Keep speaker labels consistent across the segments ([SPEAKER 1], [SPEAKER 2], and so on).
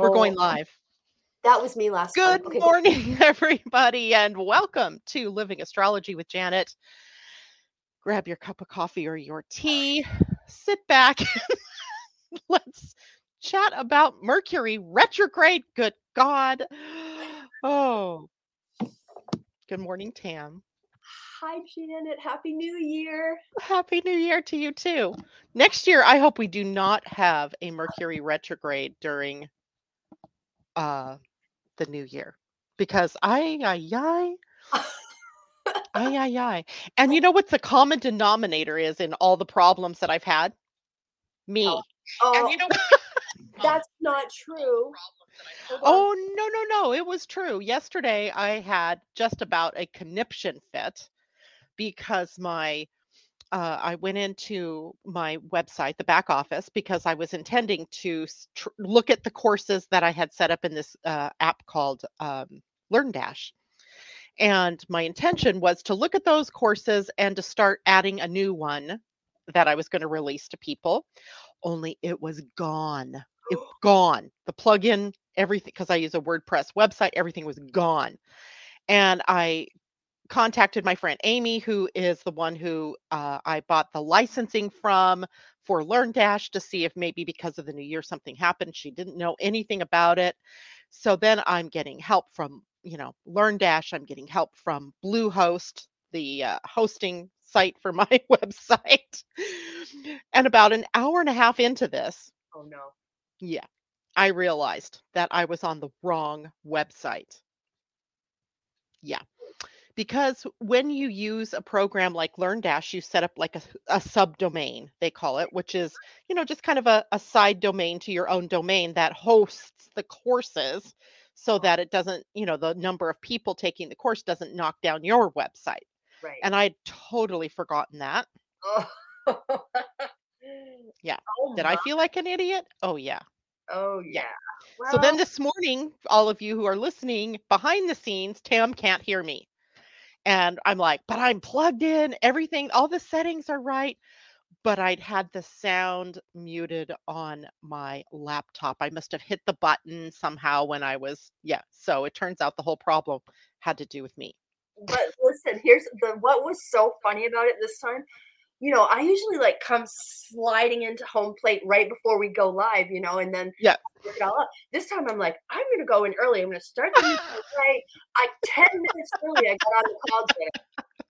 [SPEAKER 1] We're going
[SPEAKER 2] Oh,
[SPEAKER 1] live.
[SPEAKER 2] That was me last.
[SPEAKER 1] Good
[SPEAKER 2] Okay.
[SPEAKER 1] morning, everybody, and welcome to Living Astrology with Janet. Grab your cup of coffee or your tea, sit back, let's chat about Mercury retrograde. Good God. Oh, good morning, Tam.
[SPEAKER 2] Hi, Janet. Happy New Year.
[SPEAKER 1] Happy New Year to you, too. Next year, I hope we do not have a Mercury retrograde during uh, the new year because I, I, I, Ay, ay, ay. And you know what the common denominator is in all the problems that I've had? Me.
[SPEAKER 2] Oh,
[SPEAKER 1] And
[SPEAKER 2] Oh,
[SPEAKER 1] you know
[SPEAKER 2] that's not true.
[SPEAKER 1] Oh, no, no, no. It was true. Yesterday I had just about a conniption fit because my uh, I went into my website, the back office, because I was intending to tr- look at the courses that I had set up in this uh, app called um, LearnDash. And my intention was to look at those courses and to start adding a new one that I was going to release to people. Only it was gone. It gone. The plugin, everything, because I use a WordPress website, everything was gone. And I contacted my friend Amy, who is the one who uh, I bought the licensing from for LearnDash to see if maybe because of the new year something happened. She didn't know anything about it. So then I'm getting help from, you know, LearnDash. I'm getting help from Bluehost, the uh, hosting site for my website. And about an hour and a half into this,
[SPEAKER 2] Oh, no.
[SPEAKER 1] Yeah, I realized that I was on the wrong website. Yeah. Because when you use a program like LearnDash, you set up like a, a subdomain, they call it, which is, you know, just kind of a, a side domain to your own domain that hosts the courses so uh-huh. that it doesn't, you know, the number of people taking the course doesn't knock down your website.
[SPEAKER 2] Right.
[SPEAKER 1] And I'd totally forgotten that.
[SPEAKER 2] oh.
[SPEAKER 1] Yeah.
[SPEAKER 2] Oh,
[SPEAKER 1] Did
[SPEAKER 2] my.
[SPEAKER 1] I feel like an idiot? Oh, yeah.
[SPEAKER 2] Oh,
[SPEAKER 1] Yeah.
[SPEAKER 2] yeah.
[SPEAKER 1] So then this morning, all of you who are listening behind the scenes, Tam can't hear me. And I'm like, but I'm plugged in, everything, all the settings are right. But I'd had the sound muted on my laptop. I must have hit the button somehow when I was, yeah. So it turns out the whole problem had to do with me.
[SPEAKER 2] but listen, here's the what was so funny about it this time. You know, I usually like come sliding into home plate right before we go live, you know, and then
[SPEAKER 1] Yeah.
[SPEAKER 2] work it all up. This time I'm like, I'm gonna go in early. I'm gonna start the right. I ten minutes early I got on the call today.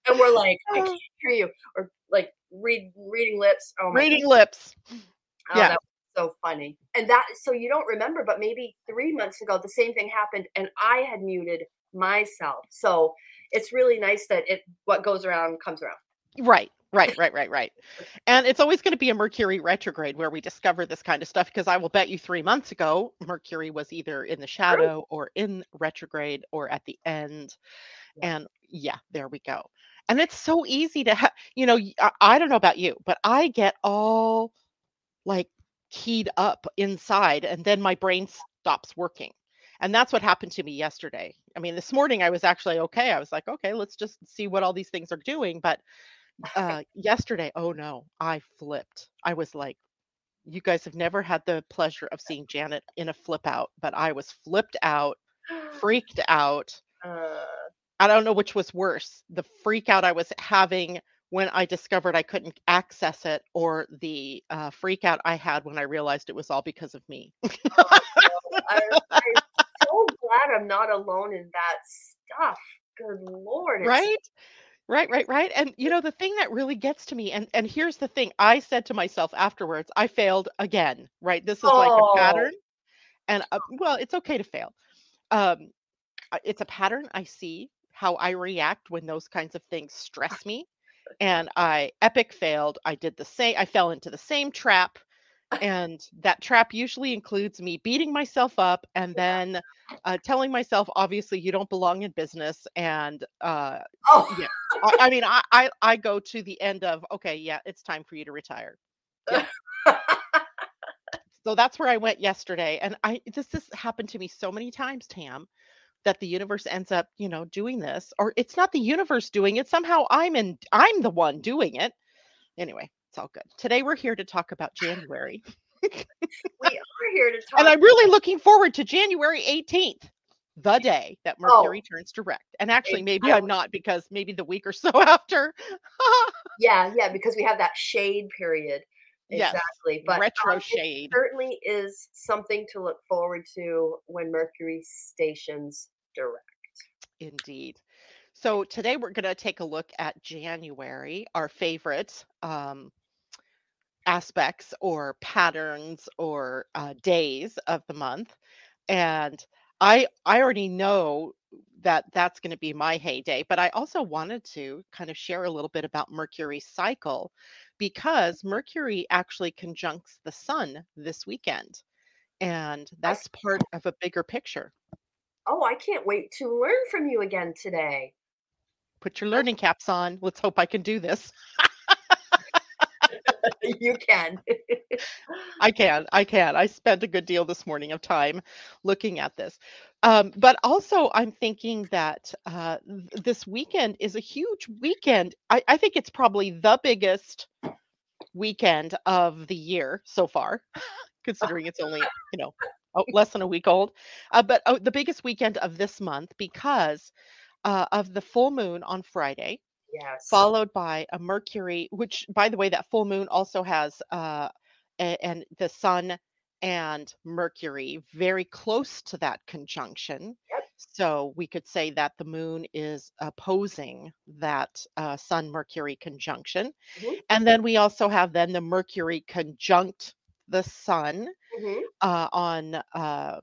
[SPEAKER 2] And we're like, I can't hear you. Or like read reading lips. Oh my
[SPEAKER 1] Reading lips.
[SPEAKER 2] Oh,
[SPEAKER 1] Yeah.
[SPEAKER 2] that was so funny. And that so you don't remember, but maybe three months ago the same thing happened and I had muted myself. So it's really nice that it what goes around comes around.
[SPEAKER 1] Right, right, right, right, right. And it's always going to be a Mercury retrograde where we discover this kind of stuff because I will bet you three months ago, Mercury was either in the shadow or in retrograde or at the end.
[SPEAKER 2] Yeah.
[SPEAKER 1] And yeah, there we go. And it's so easy to have, you know, I don't know about you, but I get all like keyed up inside and then my brain stops working. And that's what happened to me yesterday. I mean, this morning I was actually okay. I was like, okay, let's just see what all these things are doing. But uh yesterday oh no i flipped i was like you guys have never had the pleasure of seeing janet in a flip out but i was flipped out freaked out
[SPEAKER 2] Uh,
[SPEAKER 1] i don't know which was worse the freak out i was having when i discovered i couldn't access it or the uh, freak out i had when i realized it was all because of me
[SPEAKER 2] I, I'm so glad I'm not alone in that stuff. Good lord.
[SPEAKER 1] right right right right and you know the thing that really gets to me and and here's the thing i said to myself afterwards i failed again right this is like
[SPEAKER 2] Oh.
[SPEAKER 1] a pattern and uh, well it's okay to fail um it's a pattern i see how i react when those kinds of things stress me and i epic failed i did the same i fell into the same trap and that trap usually includes me beating myself up and then uh, telling myself obviously you don't belong in business and uh
[SPEAKER 2] Oh,
[SPEAKER 1] yeah. I, I mean, I, I I go to the end of okay, yeah, it's time for you to retire. Yeah. So that's where I went yesterday, and I this this happened to me so many times, Tam, that the universe ends up, you know, doing this, or it's not the universe doing it. Somehow I'm in, I'm the one doing it. Anyway, it's all good. Today we're here to talk about January.
[SPEAKER 2] we are here to talk.
[SPEAKER 1] And I'm really looking forward to January 18th, the day that
[SPEAKER 2] Oh.
[SPEAKER 1] Mercury turns direct. And actually, maybe I'm not because maybe the week or so after.
[SPEAKER 2] yeah, yeah, because we have that shade period.
[SPEAKER 1] Yes,
[SPEAKER 2] Exactly. But
[SPEAKER 1] retro
[SPEAKER 2] um, it
[SPEAKER 1] shade.
[SPEAKER 2] certainly is something to look forward to when Mercury stations direct.
[SPEAKER 1] Indeed. So today we're going to take a look at January, our favorite um, aspects or patterns or uh, days of the month. And I I already know that that's going to be my heyday, but I also wanted to kind of share a little bit about Mercury's cycle because Mercury actually conjuncts the sun this weekend. And that's part of a bigger picture.
[SPEAKER 2] Oh, I can't wait to learn from you again today.
[SPEAKER 1] Put your learning caps on. Let's hope I can do this.
[SPEAKER 2] you can.
[SPEAKER 1] I can. I can. I spent a good deal this morning of time looking at this. Um, but also, I'm thinking that uh, this weekend is a huge weekend. I, I think it's probably the biggest weekend of the year so far, considering it's only, you know, oh, less than a week old. Uh, but oh, the biggest weekend of this month because uh, of the full moon on Friday
[SPEAKER 2] yes.
[SPEAKER 1] followed by a Mercury, which, by the way, that full moon also has uh, a- and the Sun and Mercury very close to that conjunction.
[SPEAKER 2] Yep.
[SPEAKER 1] So we could say that the moon is opposing that uh, Sun Mercury conjunction,
[SPEAKER 2] Mhm.
[SPEAKER 1] and then we also have then the Mercury conjunct the Sun
[SPEAKER 2] Mhm.
[SPEAKER 1] uh, on uh,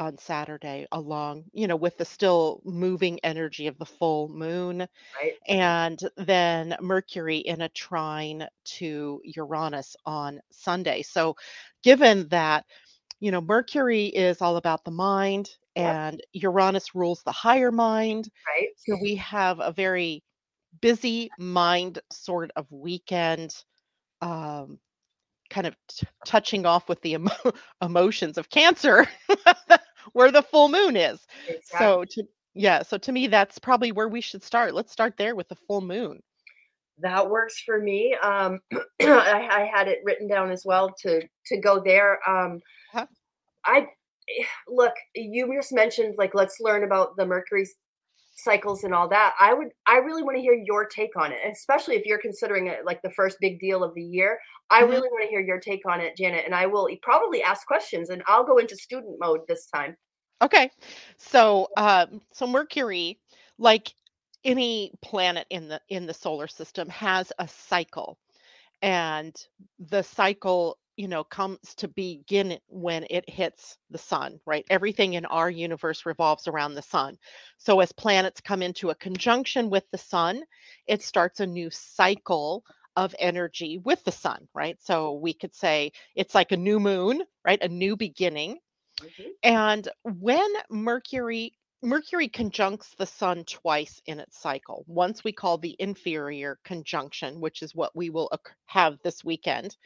[SPEAKER 1] on Saturday, along you know with the still moving energy of the full moon
[SPEAKER 2] Right.
[SPEAKER 1] and then Mercury in a trine to Uranus on Sunday. So, given that, you know, Mercury is all about the mind and Uranus rules the higher mind.
[SPEAKER 2] Right.
[SPEAKER 1] So, we have a very busy mind sort of weekend. Um, kind of t- touching off with the emo- emotions of cancer where the full moon is
[SPEAKER 2] Exactly.
[SPEAKER 1] so to yeah, so to me that's probably where we should start. Let's start there with the full moon.
[SPEAKER 2] that works for me. Um, I, I had it written down as well to to go there. Um,
[SPEAKER 1] Huh.
[SPEAKER 2] I look. You just mentioned like let's learn about the Mercury cycles and all that. I would. I really want to hear your take on it, especially if you're considering it like the first big deal of the year. I
[SPEAKER 1] Mhm.
[SPEAKER 2] really want to hear your take on it, Janet, and I will probably ask questions, and I'll go into student mode this time.
[SPEAKER 1] Okay. So um so Mercury, like any planet in the in the solar system has a cycle. And the cycle, you know, comes to begin when it hits the sun, right? Everything in our universe revolves around the sun. So as planets come into a conjunction with the sun, it starts a new cycle of energy with the sun, right? So we could say it's like a new moon, right? A new beginning.
[SPEAKER 2] Mhm.
[SPEAKER 1] And when Mercury Mercury conjuncts the sun twice in its cycle. Once we call the inferior conjunction, which is what we will have this weekend.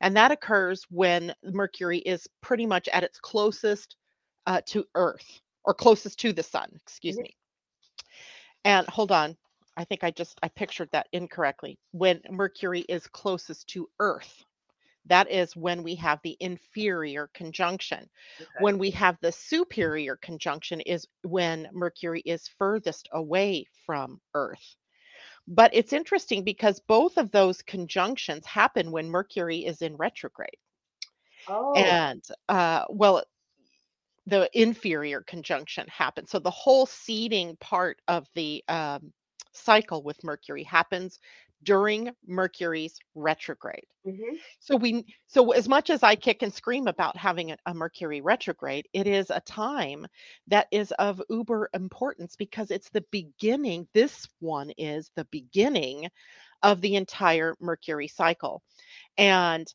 [SPEAKER 1] And that occurs when Mercury is pretty much at its closest uh, to Earth or closest to the sun, excuse
[SPEAKER 2] Mhm.
[SPEAKER 1] me. And hold on, I think I just I pictured that incorrectly. When Mercury is closest to Earth, that is when we have the inferior conjunction.
[SPEAKER 2] Okay.
[SPEAKER 1] When we have the superior conjunction is when Mercury is furthest away from Earth. But it's interesting because both of those conjunctions happen when Mercury is in retrograde.
[SPEAKER 2] Oh,
[SPEAKER 1] And uh, well, the inferior conjunction happens. So the whole seeding part of the um, cycle with Mercury happens during Mercury's retrograde.
[SPEAKER 2] mhm.
[SPEAKER 1] So we so as much as I kick and scream about having a, a Mercury retrograde, it is a time that is of uber importance because it's the beginning. This one is the beginning of the entire Mercury cycle. And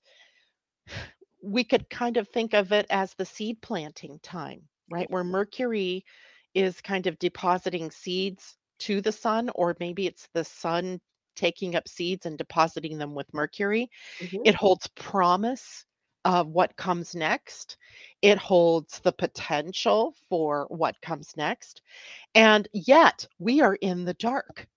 [SPEAKER 1] we could kind of think of it as the seed planting time, right? Where Mercury is kind of depositing seeds to the sun, or maybe it's the sun taking up seeds and depositing them with Mercury.
[SPEAKER 2] Mhm.
[SPEAKER 1] It holds promise of what comes next. It holds the potential for what comes next. And yet we are in the dark.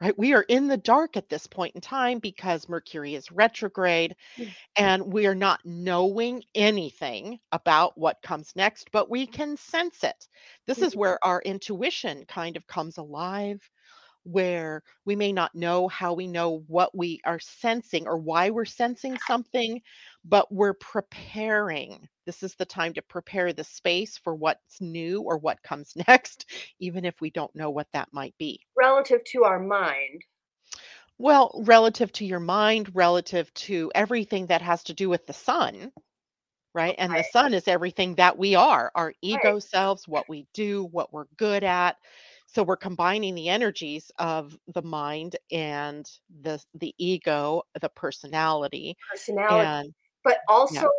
[SPEAKER 1] right? We are in the dark at this point in time because Mercury is retrograde
[SPEAKER 2] Mm.
[SPEAKER 1] and we are not knowing anything about what comes next, but we can sense it. This is
[SPEAKER 2] Mhm.
[SPEAKER 1] where our intuition kind of comes alive, where we may not know how we know what we are sensing or why we're sensing something, but we're preparing. This is the time to prepare the space for what's new or what comes next, even if we don't know what that might be.
[SPEAKER 2] Relative to our mind.
[SPEAKER 1] Well, relative to your mind, relative to everything that has to do with the sun, right? And the sun is everything that we are, our
[SPEAKER 2] Right.
[SPEAKER 1] ego selves, what we do, what we're good at. So we're combining the energies of the mind and the the ego, the personality,
[SPEAKER 2] Personality.
[SPEAKER 1] and
[SPEAKER 2] But
[SPEAKER 1] yeah.
[SPEAKER 2] also,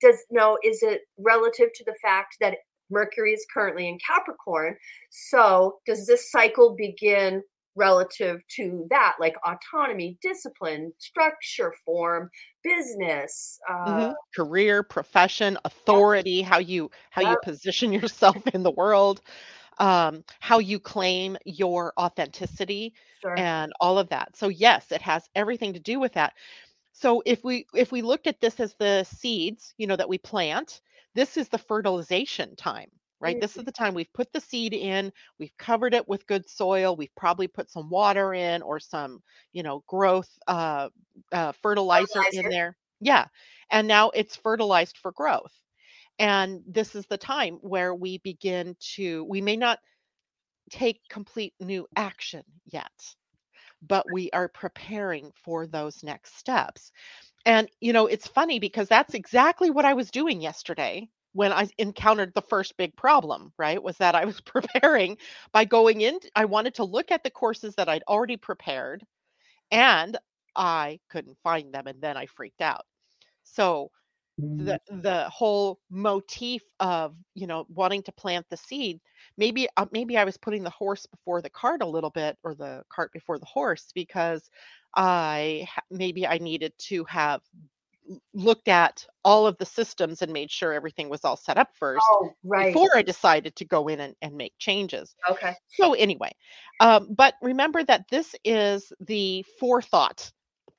[SPEAKER 2] does no, is it relative to the fact that Mercury is currently in Capricorn? So does this cycle begin relative to that, like autonomy, discipline, structure, form, business? Uh,
[SPEAKER 1] Mhm. Career, profession, authority, how you how you position yourself in the world, um, how you claim your authenticity,
[SPEAKER 2] sure.
[SPEAKER 1] and all of that. So yes, it has everything to do with that. So if we if we looked at this as the seeds, you know, that we plant, this is the fertilization time, right? This
[SPEAKER 2] Mhm.
[SPEAKER 1] is the time we've put the seed in, we've covered it with good soil, we've probably put some water in or some, you know, growth uh, uh, fertilizer in there. Yeah, and now it's fertilized for growth. And this is the time where we begin to. We may not take complete new action yet, but we are preparing for those next steps. And, you know, it's funny because that's exactly what I was doing yesterday when I encountered the first big problem, right? Was that I was preparing by going in. I wanted to look at the courses that I'd already prepared and I couldn't find them. And then I freaked out. So, the the whole motif of you know wanting to plant the seed maybe uh, maybe i was putting the horse before the cart a little bit or the cart before the horse because i maybe i needed to have looked at all of the systems and made sure everything was all set up first
[SPEAKER 2] Oh, right.
[SPEAKER 1] before i decided to go in and, and make changes
[SPEAKER 2] Okay.
[SPEAKER 1] so anyway um, but remember that this is the forethought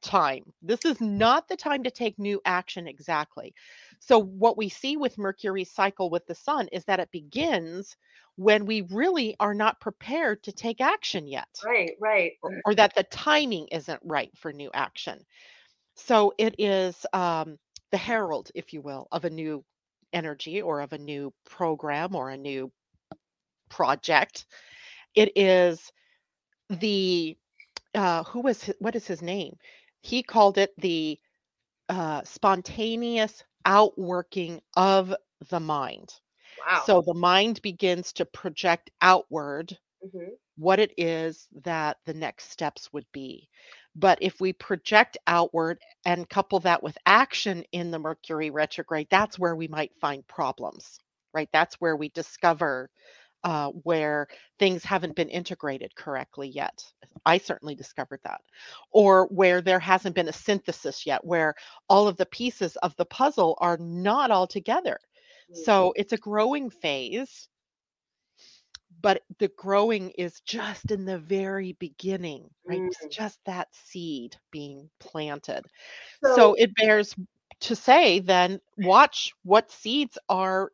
[SPEAKER 1] time. This is not the time to take new action exactly. So, what we see with Mercury's cycle with the sun is that it begins when we really are not prepared to take action yet,
[SPEAKER 2] Right, right.
[SPEAKER 1] or, or that the timing isn't right for new action. So, it is um, the herald, if you will, of a new energy or of a new program or a new project. It is the uh, who was hi- what is his name? He called it the uh, spontaneous outworking of the mind.
[SPEAKER 2] Wow.
[SPEAKER 1] So the mind begins to project outward
[SPEAKER 2] hmm
[SPEAKER 1] what it is that the next steps would be. But if we project outward and couple that with action in the Mercury retrograde, that's where we might find problems, right? That's where we discover uh, where things haven't been integrated correctly yet. I certainly discovered that. Or where there hasn't been a synthesis yet, where all of the pieces of the puzzle are not all together. So it's a growing phase, but the growing is just in the very beginning, right? It's
[SPEAKER 2] Mm.
[SPEAKER 1] just that seed being planted.
[SPEAKER 2] So,
[SPEAKER 1] So it bears to say then watch what seeds are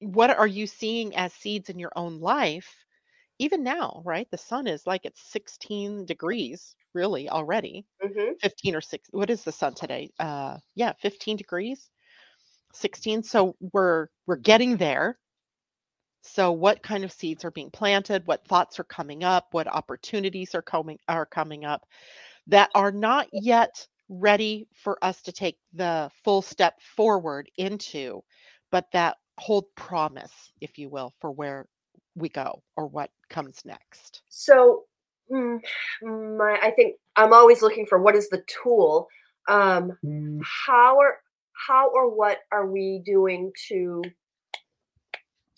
[SPEAKER 1] what are you seeing as seeds in your own life even now, right? The sun is like it's 16 degrees really already.
[SPEAKER 2] mhm.
[SPEAKER 1] 15 or 6 what is the sun today? Uh yeah, 15 degrees. 16 so we're we're getting there. So what kind of seeds are being planted? What thoughts are coming up? What opportunities are coming are coming up that are not yet ready for us to take the full step forward into, but that hold promise, if you will, for where we go or what comes next.
[SPEAKER 2] so mm, my, I think I'm always looking for what is the tool. Um, how are how or what are we doing to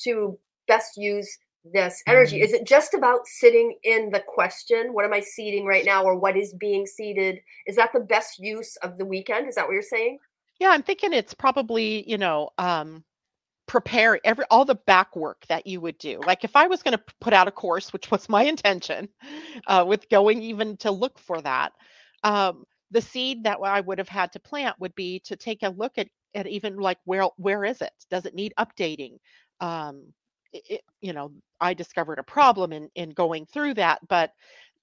[SPEAKER 2] to best use this energy? Is it just about sitting in the question? What am I seeding right now, or what is being seeded? Is that the best use of the weekend? Is that what you're saying?
[SPEAKER 1] Yeah, I'm thinking it's probably, you know, um prepare every all the back work that you would do. Like if i was going to put out a course which was my intention uh, with going even to look for that um, the seed that i would have had to plant would be to take a look at at even like where where is it? Does it need updating? Um, it, you know i discovered a problem in in going through that but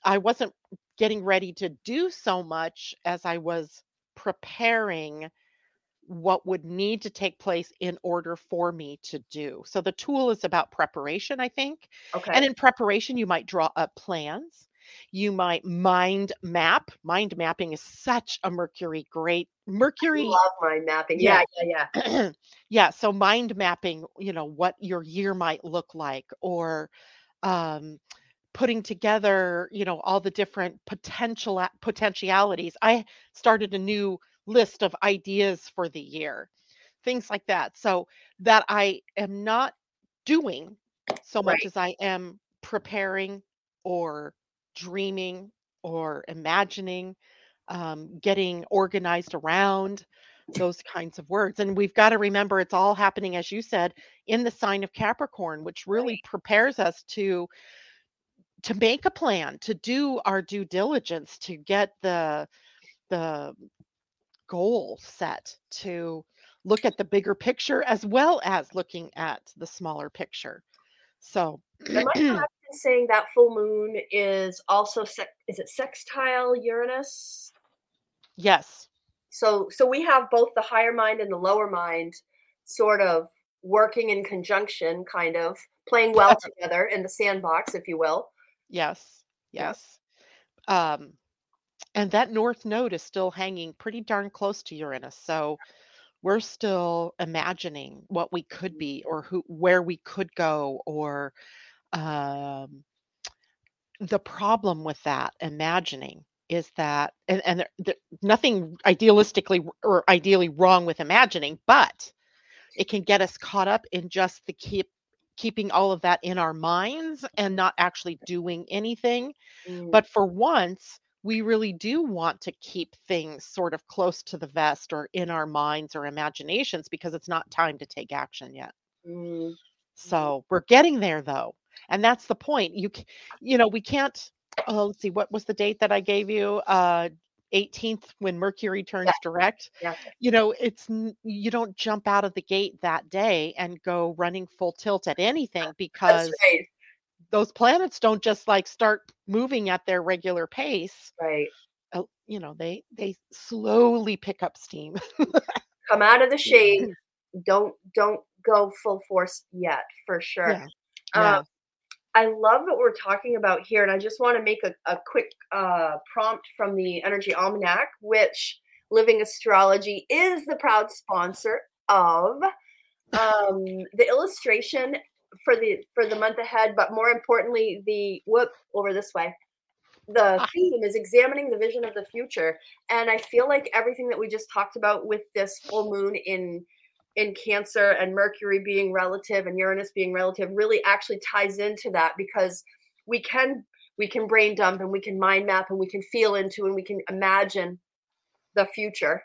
[SPEAKER 1] i wasn't getting ready to do so much as i was preparing what would need to take place in order for me to do. So the tool is about preparation, I think.
[SPEAKER 2] Okay.
[SPEAKER 1] And in preparation, you might draw up plans. You might mind map. Mind mapping is such a Mercury great Mercury.
[SPEAKER 2] I love mind mapping. Yeah, yeah,
[SPEAKER 1] yeah. yeah. So mind mapping, you know, what your year might look like, or um, putting together, you know, all the different potential potentialities. I started a new list of ideas for the year, things like that. So that I am not doing so much
[SPEAKER 2] Right.
[SPEAKER 1] as I am preparing or dreaming or imagining, um, getting organized around those kinds of words. And we've got to remember it's all happening, as you said, in the sign of Capricorn, which really
[SPEAKER 2] Right.
[SPEAKER 1] prepares us to to make a plan, to do our due diligence, to get the the goal set to look at the bigger picture as well as looking at the smaller picture. So,
[SPEAKER 2] Am I correct in saying that full moon is also sec- is it sextile Uranus?
[SPEAKER 1] yes,
[SPEAKER 2] So so we have both the higher mind and the lower mind sort of working in conjunction, kind of playing well together in the sandbox, if you will.
[SPEAKER 1] yes, yes. Um, and that north node is still hanging pretty darn close to Uranus. So we're still imagining what we could be or who where we could go or um the problem with that imagining is that and, and there, there, nothing idealistically or ideally wrong with imagining but it can get us caught up in just the keep keeping all of that in our minds and not actually doing anything.
[SPEAKER 2] Mm,
[SPEAKER 1] but for once we really do want to keep things sort of close to the vest or in our minds or imaginations because it's not time to take action yet
[SPEAKER 2] mm,
[SPEAKER 1] so we're getting there though. And that's the point. You you know, we can't oh, let's see what was the date that I gave you? Uh 18th when Mercury turns direct.
[SPEAKER 2] yeah.
[SPEAKER 1] You know, it's you don't jump out of the gate that day and go running full tilt at anything because
[SPEAKER 2] right.
[SPEAKER 1] those planets don't just like start moving at their regular pace.
[SPEAKER 2] Right.
[SPEAKER 1] Uh, you know, they they slowly pick up steam.
[SPEAKER 2] Come out of the shade. Don't don't go full force yet, for sure.
[SPEAKER 1] Yeah.
[SPEAKER 2] Uh,
[SPEAKER 1] Yeah.
[SPEAKER 2] I love what we're talking about here, and I just want to make a, a quick uh, prompt from the Energy Almanac, which Living Astrology is the proud sponsor of. Um, the illustration for the for the month ahead, but more importantly, the whoop over this way. The
[SPEAKER 1] Ah.
[SPEAKER 2] theme is examining the vision of the future, and I feel like everything that we just talked about with this full moon in in Cancer and Mercury being relative and Uranus being relative really actually ties into that because we can we can brain dump and we can mind map and we can feel into and we can imagine the future.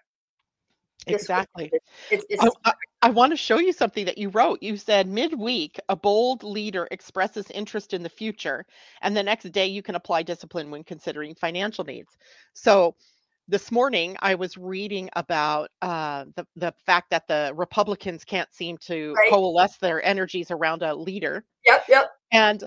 [SPEAKER 1] Exactly.
[SPEAKER 2] It's, it's
[SPEAKER 1] I, I, I want to show you something that you wrote. You said midweek, a bold leader expresses interest in the future, and the next day you can apply discipline when considering financial needs. So this morning I was reading about uh, the the fact that the Republicans can't seem to
[SPEAKER 2] Right.
[SPEAKER 1] coalesce their energies around a leader,
[SPEAKER 2] yep, yep.
[SPEAKER 1] and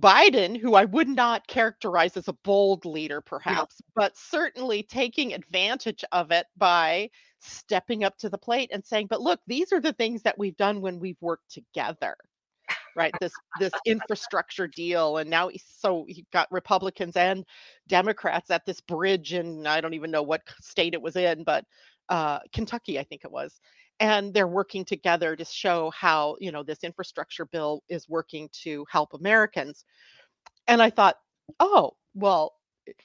[SPEAKER 1] Biden, who I would not characterize as a bold leader, perhaps, but certainly taking advantage of it by stepping up to the plate and saying, "But look, these are the things that we've done when we've worked together." Right, this this infrastructure deal, and now so he got Republicans and Democrats at this bridge, and I don't even know what state it was in, but uh, Kentucky, I think it was, and they're working together to show how you know this infrastructure bill is working to help Americans. And I thought, oh, well,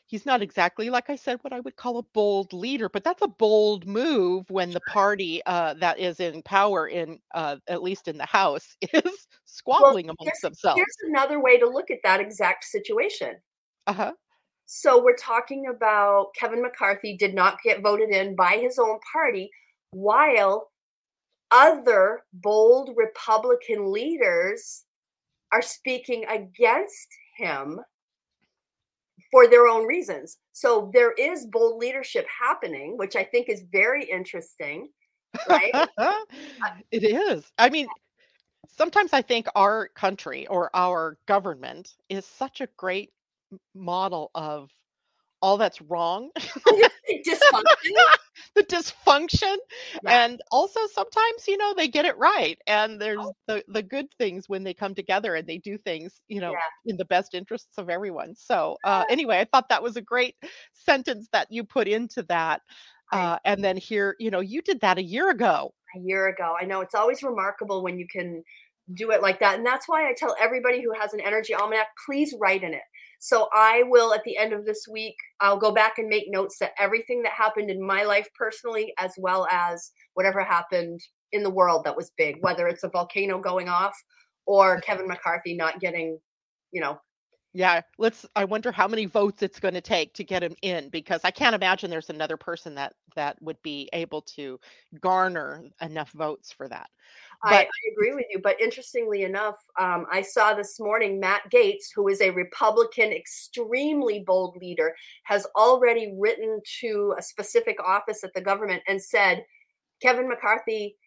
[SPEAKER 1] he's not exactly like I said what I would call a bold leader, but that's a bold move when the party uh, that is in power in uh, at least in the House is squabbling amongst themselves.
[SPEAKER 2] Here's another way to look at that exact situation.
[SPEAKER 1] Uh-huh.
[SPEAKER 2] So we're talking about Kevin McCarthy did not get voted in by his own party, while other bold Republican leaders are speaking against him for their own reasons. So there is bold leadership happening, which I think is very interesting, right?
[SPEAKER 1] Uh, it is. I mean, sometimes I think our country or our government is such a great model of all that's wrong.
[SPEAKER 2] Dysfunction.
[SPEAKER 1] the dysfunction yeah. and also sometimes you know they get it right and there's oh. the the good things when they come together and they do things you know yeah. in the best interests of everyone so uh, anyway i thought that was a great sentence that you put into that uh, and then here you know you did that a year ago
[SPEAKER 2] a year ago i know it's always remarkable when you can do it like that and that's why i tell everybody who has an energy almanac please write in it so I will, at the end of this week, I'll go back and make notes that everything that happened in my life personally, as well as whatever happened in the world that was big, whether it's a volcano going off or Kevin McCarthy not getting, you know.
[SPEAKER 1] Yeah, let's. I wonder how many votes it's going to take to get him in because I can't imagine there's another person that that would be able to garner enough votes for that.
[SPEAKER 2] But, I, I, agree with you. But interestingly enough, um, I saw this morning Matt Gaetz, who is a Republican, extremely bold leader, has already written to a specific office at the government and said, Kevin McCarthy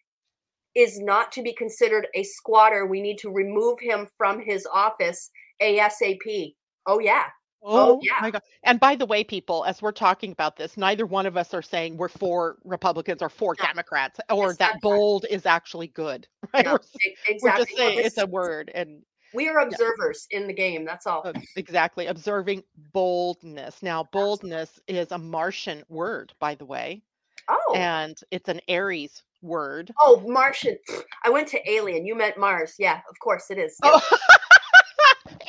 [SPEAKER 2] is not to be considered a squatter. We need to remove him from his office ASAP. Oh, yeah.
[SPEAKER 1] Oh, oh, yeah. my God. And by the way, people, as we're talking about this, neither one of us are saying we're for Republicans or for Democrats or that bold is actually good. Right? No,
[SPEAKER 2] we're, exactly.
[SPEAKER 1] We're just saying it's a word. And
[SPEAKER 2] we are observers yeah. in the game. That's all.
[SPEAKER 1] Exactly. Observing boldness. Now, boldness is a Martian word, by the way.
[SPEAKER 2] Oh.
[SPEAKER 1] And it's an Aries word.
[SPEAKER 2] Oh, Martian. I went to Alien. You meant Mars. Yeah, of course it is. Oh.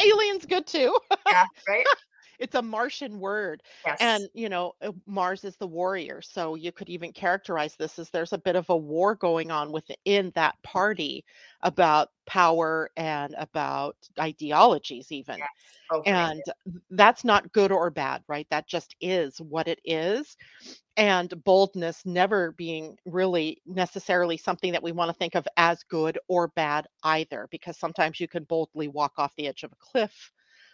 [SPEAKER 1] Alien's good too.
[SPEAKER 2] yeah, right?
[SPEAKER 1] it's a Martian word.
[SPEAKER 2] Yes.
[SPEAKER 1] And, you know, uh, Mars is the warrior. So you could even characterize this as there's a bit of a war going on within that party about power and about ideologies, even. Yes. Okay. And that's not good or bad, right? That just is what it is. And boldness never being really necessarily something that we want to think of as good or bad either, because sometimes you can boldly walk off the edge of a cliff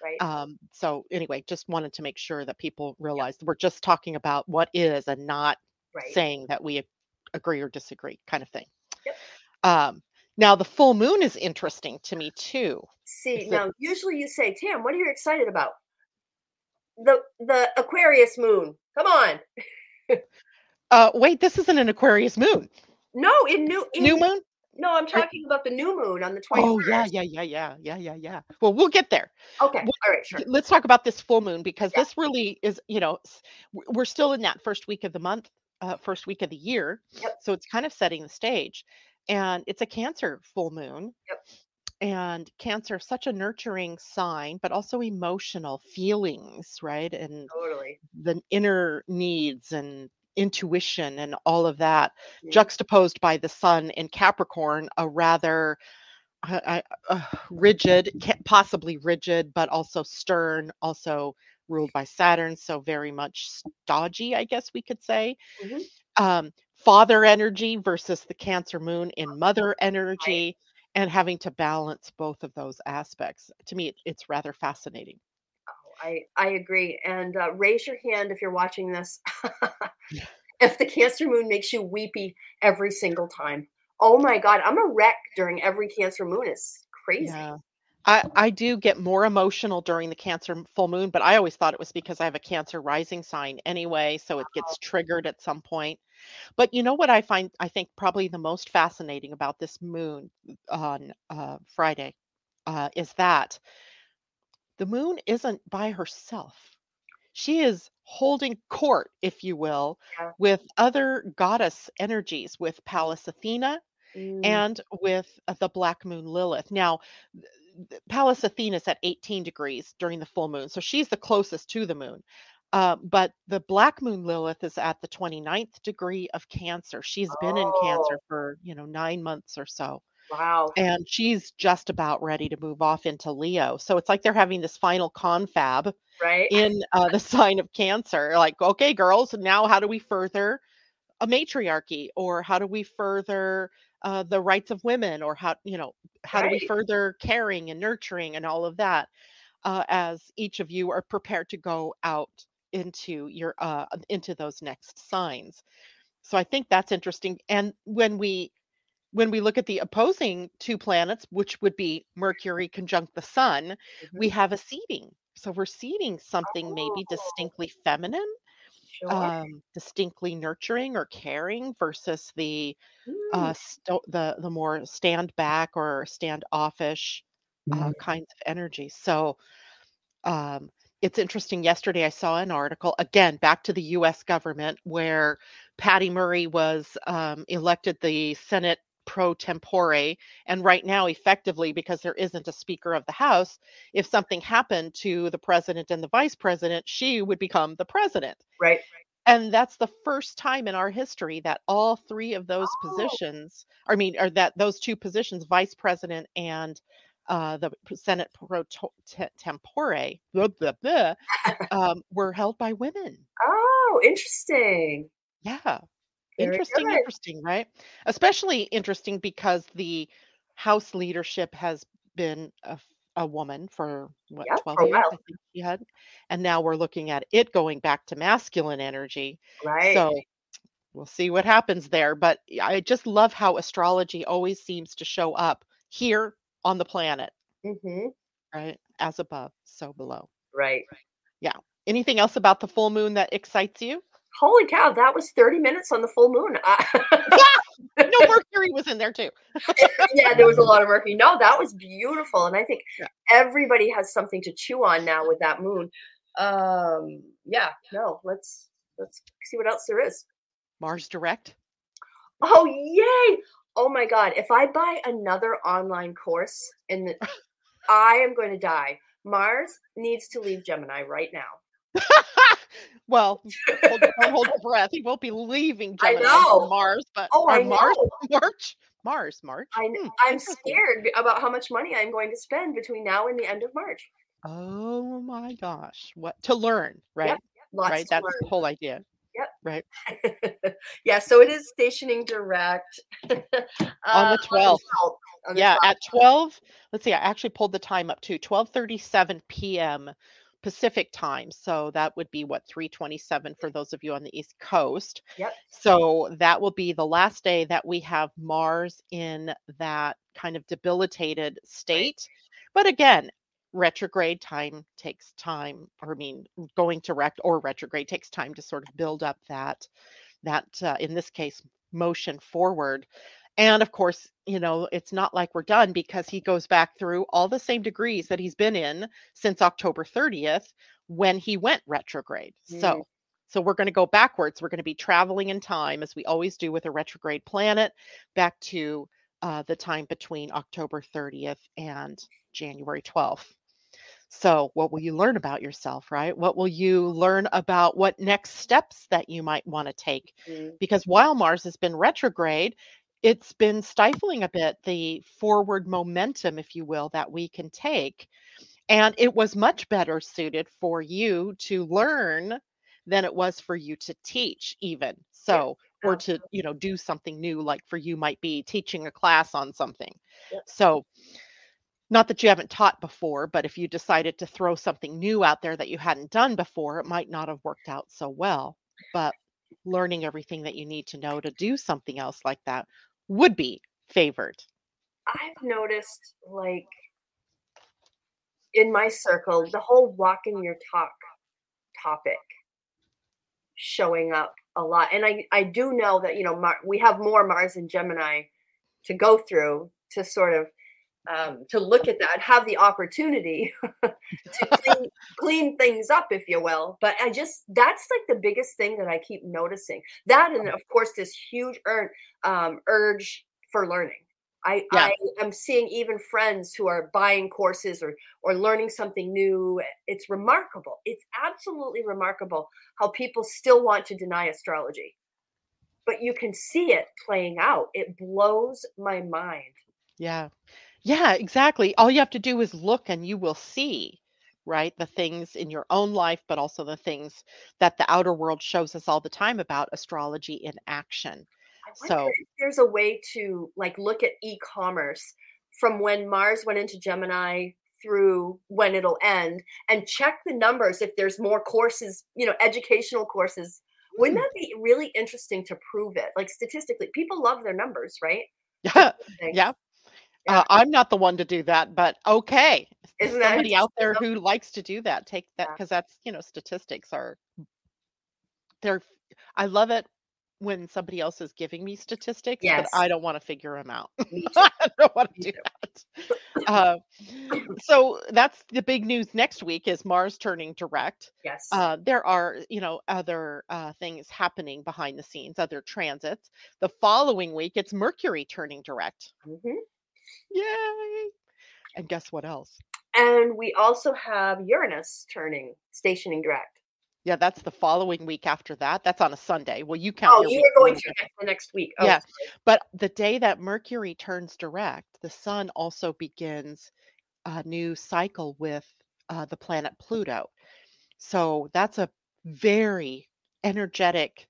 [SPEAKER 2] Right.
[SPEAKER 1] Um, so anyway, just wanted to make sure that people realize we're just talking about what is and not
[SPEAKER 2] right.
[SPEAKER 1] saying that we agree or disagree kind of thing.
[SPEAKER 2] Yep.
[SPEAKER 1] Um, now the full moon is interesting to me too.
[SPEAKER 2] See, now usually you say, Tam, what are you excited about? The the Aquarius moon. Come on.
[SPEAKER 1] uh wait, this isn't an Aquarius moon.
[SPEAKER 2] No, in new in,
[SPEAKER 1] new moon.
[SPEAKER 2] No, I'm talking about the new moon on the 21st. Oh,
[SPEAKER 1] yeah, yeah, yeah, yeah, yeah, yeah, yeah. Well, we'll get there.
[SPEAKER 2] Okay. All right, sure.
[SPEAKER 1] Let's talk about this full moon because yeah. this really is, you know, we're still in that first week of the month, uh, first week of the year.
[SPEAKER 2] Yep.
[SPEAKER 1] So it's kind of setting the stage. And it's a Cancer full moon.
[SPEAKER 2] Yep.
[SPEAKER 1] And Cancer, such a nurturing sign, but also emotional feelings, right? And
[SPEAKER 2] totally
[SPEAKER 1] the inner needs and intuition and all of that, yeah. juxtaposed by the sun in Capricorn, a rather uh, uh, rigid, possibly rigid, but also stern, also ruled by Saturn, so very much stodgy, I guess we could say. Mm-hmm. Um, father energy versus the Cancer moon in mother energy, and having to balance both of those aspects. To me, it, it's rather fascinating.
[SPEAKER 2] I I agree. And uh, raise your hand if you're watching this. if the Cancer Moon makes you weepy every single time. Oh my God, I'm a wreck during every Cancer Moon. It's crazy.
[SPEAKER 1] Yeah. I, I do get more emotional during the Cancer full moon, but I always thought it was because I have a Cancer rising sign anyway, so it gets triggered at some point. But you know what I find, I think, probably the most fascinating about this moon on uh, Friday uh, is that the moon isn't by herself. She is holding court, if you will,
[SPEAKER 2] yeah.
[SPEAKER 1] with other goddess energies, with Pallas Athena mm. and with uh, the black moon Lilith. Now, Pallas Athena is at 18 degrees during the full moon, so she's the closest to the moon. Uh, but the black moon Lilith is at the 29th degree of Cancer. She's been in Cancer oh. for, you know, nine months or so.
[SPEAKER 2] Wow.
[SPEAKER 1] And she's just about ready to move off into Leo. So it's like they're having this final confab
[SPEAKER 2] right
[SPEAKER 1] in uh, the sign of Cancer. Like, okay, girls, now how do we further a matriarchy or how do we further uh, the rights of women or how you know how do we further caring and nurturing and all of that uh, as each of you are prepared to go out into your uh, into those next signs so i think that's interesting and when we when we look at the opposing two planets which would be mercury conjunct the sun we
[SPEAKER 2] Mhm.
[SPEAKER 1] have a seeding so we're seeding something maybe
[SPEAKER 2] Oh,
[SPEAKER 1] distinctly feminine
[SPEAKER 2] sure.
[SPEAKER 1] um, distinctly nurturing or caring versus the uh,
[SPEAKER 2] Mm,
[SPEAKER 1] sto- the the more stand back or standoffish uh,
[SPEAKER 2] mm,
[SPEAKER 1] kinds of energy. So um, it's interesting. Yesterday, I saw an article again back to the U.S. government where Patty Murray was um, elected the Senate pro tempore, and right now, effectively, because there isn't a Speaker of the House, if something happened to the president and the vice president, she would become the president.
[SPEAKER 2] right.
[SPEAKER 1] And that's the first time in our history that all three of those
[SPEAKER 2] Oh,
[SPEAKER 1] positions, I mean, or that those two positions, vice president and uh, the Senate pro tempore, blah, blah, blah, um, were held by women.
[SPEAKER 2] oh, interesting.
[SPEAKER 1] Yeah,
[SPEAKER 2] Very
[SPEAKER 1] interesting,
[SPEAKER 2] good.
[SPEAKER 1] interesting, right? Especially interesting because the House leadership has been a, a woman for what,
[SPEAKER 2] Yep,
[SPEAKER 1] 12
[SPEAKER 2] for
[SPEAKER 1] years. I think she had. And now we're looking at it going back to masculine energy.
[SPEAKER 2] Right.
[SPEAKER 1] So we'll see what happens there. But I just love how astrology always seems to show up here on the planet,
[SPEAKER 2] hmm
[SPEAKER 1] right? As above, so below.
[SPEAKER 2] Right.
[SPEAKER 1] Yeah. Anything else about the full moon that excites you?
[SPEAKER 2] Holy cow, that was 30 minutes on the full moon.
[SPEAKER 1] Yeah, no, Mercury was in there too.
[SPEAKER 2] yeah, there was a lot of mercury. No, that was beautiful. And I think
[SPEAKER 1] Yeah.
[SPEAKER 2] everybody has something to chew on now with that moon. Um, yeah, no, let's let's see what else there is.
[SPEAKER 1] Mars direct.
[SPEAKER 2] Oh yay! Oh my god, if I buy another online course in the I am going to die. Mars needs to leave Gemini right now.
[SPEAKER 1] Well, hold, don't hold your breath. He won't be leaving
[SPEAKER 2] I
[SPEAKER 1] Gemini for
[SPEAKER 2] know.
[SPEAKER 1] Mars, but
[SPEAKER 2] Oh, I
[SPEAKER 1] Mars
[SPEAKER 2] know.
[SPEAKER 1] March. Mars March.
[SPEAKER 2] I,
[SPEAKER 1] Hmm,
[SPEAKER 2] I'm scared about how much money I'm going to spend between now and the end of March.
[SPEAKER 1] Oh my gosh. What to learn, right?
[SPEAKER 2] Yep, lots
[SPEAKER 1] right. That's
[SPEAKER 2] learn.
[SPEAKER 1] the whole idea.
[SPEAKER 2] Yep.
[SPEAKER 1] Right.
[SPEAKER 2] yeah, so it is stationing direct
[SPEAKER 1] On
[SPEAKER 2] uh,
[SPEAKER 1] the 12th.
[SPEAKER 2] 12th, on the
[SPEAKER 1] Yeah,
[SPEAKER 2] 12th.
[SPEAKER 1] at 12, let's see, I actually pulled the time up to 12:37 p.m. Pacific time. So that would be what 327 for those of you on the East Coast.
[SPEAKER 2] Yep.
[SPEAKER 1] So that will be the last day that we have Mars in that kind of debilitated state. But again, retrograde time takes time, or I mean, going to rect or retrograde takes time to sort of build up that that uh, in this case motion forward. And of course, you know, it's not like we're done because he goes back through all the same degrees that he's been in since October 30th when he went retrograde.
[SPEAKER 2] Mm.
[SPEAKER 1] So, so we're going to go backwards. We're going to be traveling in time as we always do with a retrograde planet back to uh, the time between October 30th and January 12th. So, what will you learn about yourself, right? What will you learn about what next steps that you might want to take?
[SPEAKER 2] Mm,
[SPEAKER 1] because while Mars has been retrograde, it's been stifling a bit the forward momentum, if you will, that we can take. And it was much better suited for you to learn than it was for you to teach, even so, or to, you know, do something new, like for you might be teaching a class on something.
[SPEAKER 2] Yep.
[SPEAKER 1] So, not that you haven't taught before, but if you decided to throw something new out there that you hadn't done before, it might not have worked out so well. But learning everything that you need to know to do something else like that would be favored.
[SPEAKER 2] I've noticed, like, in my circle, the whole walk in your talk topic showing up a lot. And I, I do know that, you know, Mar- we have more Mars and Gemini to go through to sort of um, to look at that, have the opportunity to clean, clean things up, if you will. But I just that's like the biggest thing that I keep noticing. That and of course this huge ur- um, urge for learning. I,
[SPEAKER 1] Yeah.
[SPEAKER 2] I am seeing even friends who are buying courses or or learning something new. It's remarkable. It's absolutely remarkable how people still want to deny astrology. But you can see it playing out. It blows my mind.
[SPEAKER 1] Yeah. Yeah, exactly. All you have to do is look and you will see, right? The things in your own life, but also the things that the outer world shows us all the time about astrology in action.
[SPEAKER 2] I wonder
[SPEAKER 1] So
[SPEAKER 2] if there's a way to like look at e-commerce from when Mars went into Gemini through when it'll end and check the numbers if there's more courses, you know, educational courses. Wouldn't
[SPEAKER 1] Mm.
[SPEAKER 2] that be really interesting to prove it? Like statistically, people love their numbers, right?
[SPEAKER 1] yeah. Yeah. Uh, I'm not the one to do that, but okay.
[SPEAKER 2] Isn't that
[SPEAKER 1] Somebody out there who likes to do that, take that
[SPEAKER 2] Yeah.
[SPEAKER 1] because that's, you know, statistics are they're I love it when somebody else is giving me statistics,
[SPEAKER 2] Yes.
[SPEAKER 1] but I don't want to figure them out.
[SPEAKER 2] though? Me too.
[SPEAKER 1] I don't want
[SPEAKER 2] Me
[SPEAKER 1] to do
[SPEAKER 2] too.
[SPEAKER 1] that. Uh, so that's the big news next week is Mars turning direct.
[SPEAKER 2] Yes.
[SPEAKER 1] Uh, there are, you know, other uh, things happening behind the scenes, other transits. The following week, it's Mercury turning direct.
[SPEAKER 2] Mhm.
[SPEAKER 1] Yay! And guess what else?
[SPEAKER 2] And we also have Uranus turning, stationing direct.
[SPEAKER 1] Yeah, that's the following week after that. That's on a Sunday. Well, you count
[SPEAKER 2] Oh, you were going next, the next week. Oh,
[SPEAKER 1] Yeah.
[SPEAKER 2] sorry.
[SPEAKER 1] But the day that Mercury turns direct, the sun also begins a new cycle with uh, the planet Pluto. So that's a very energetic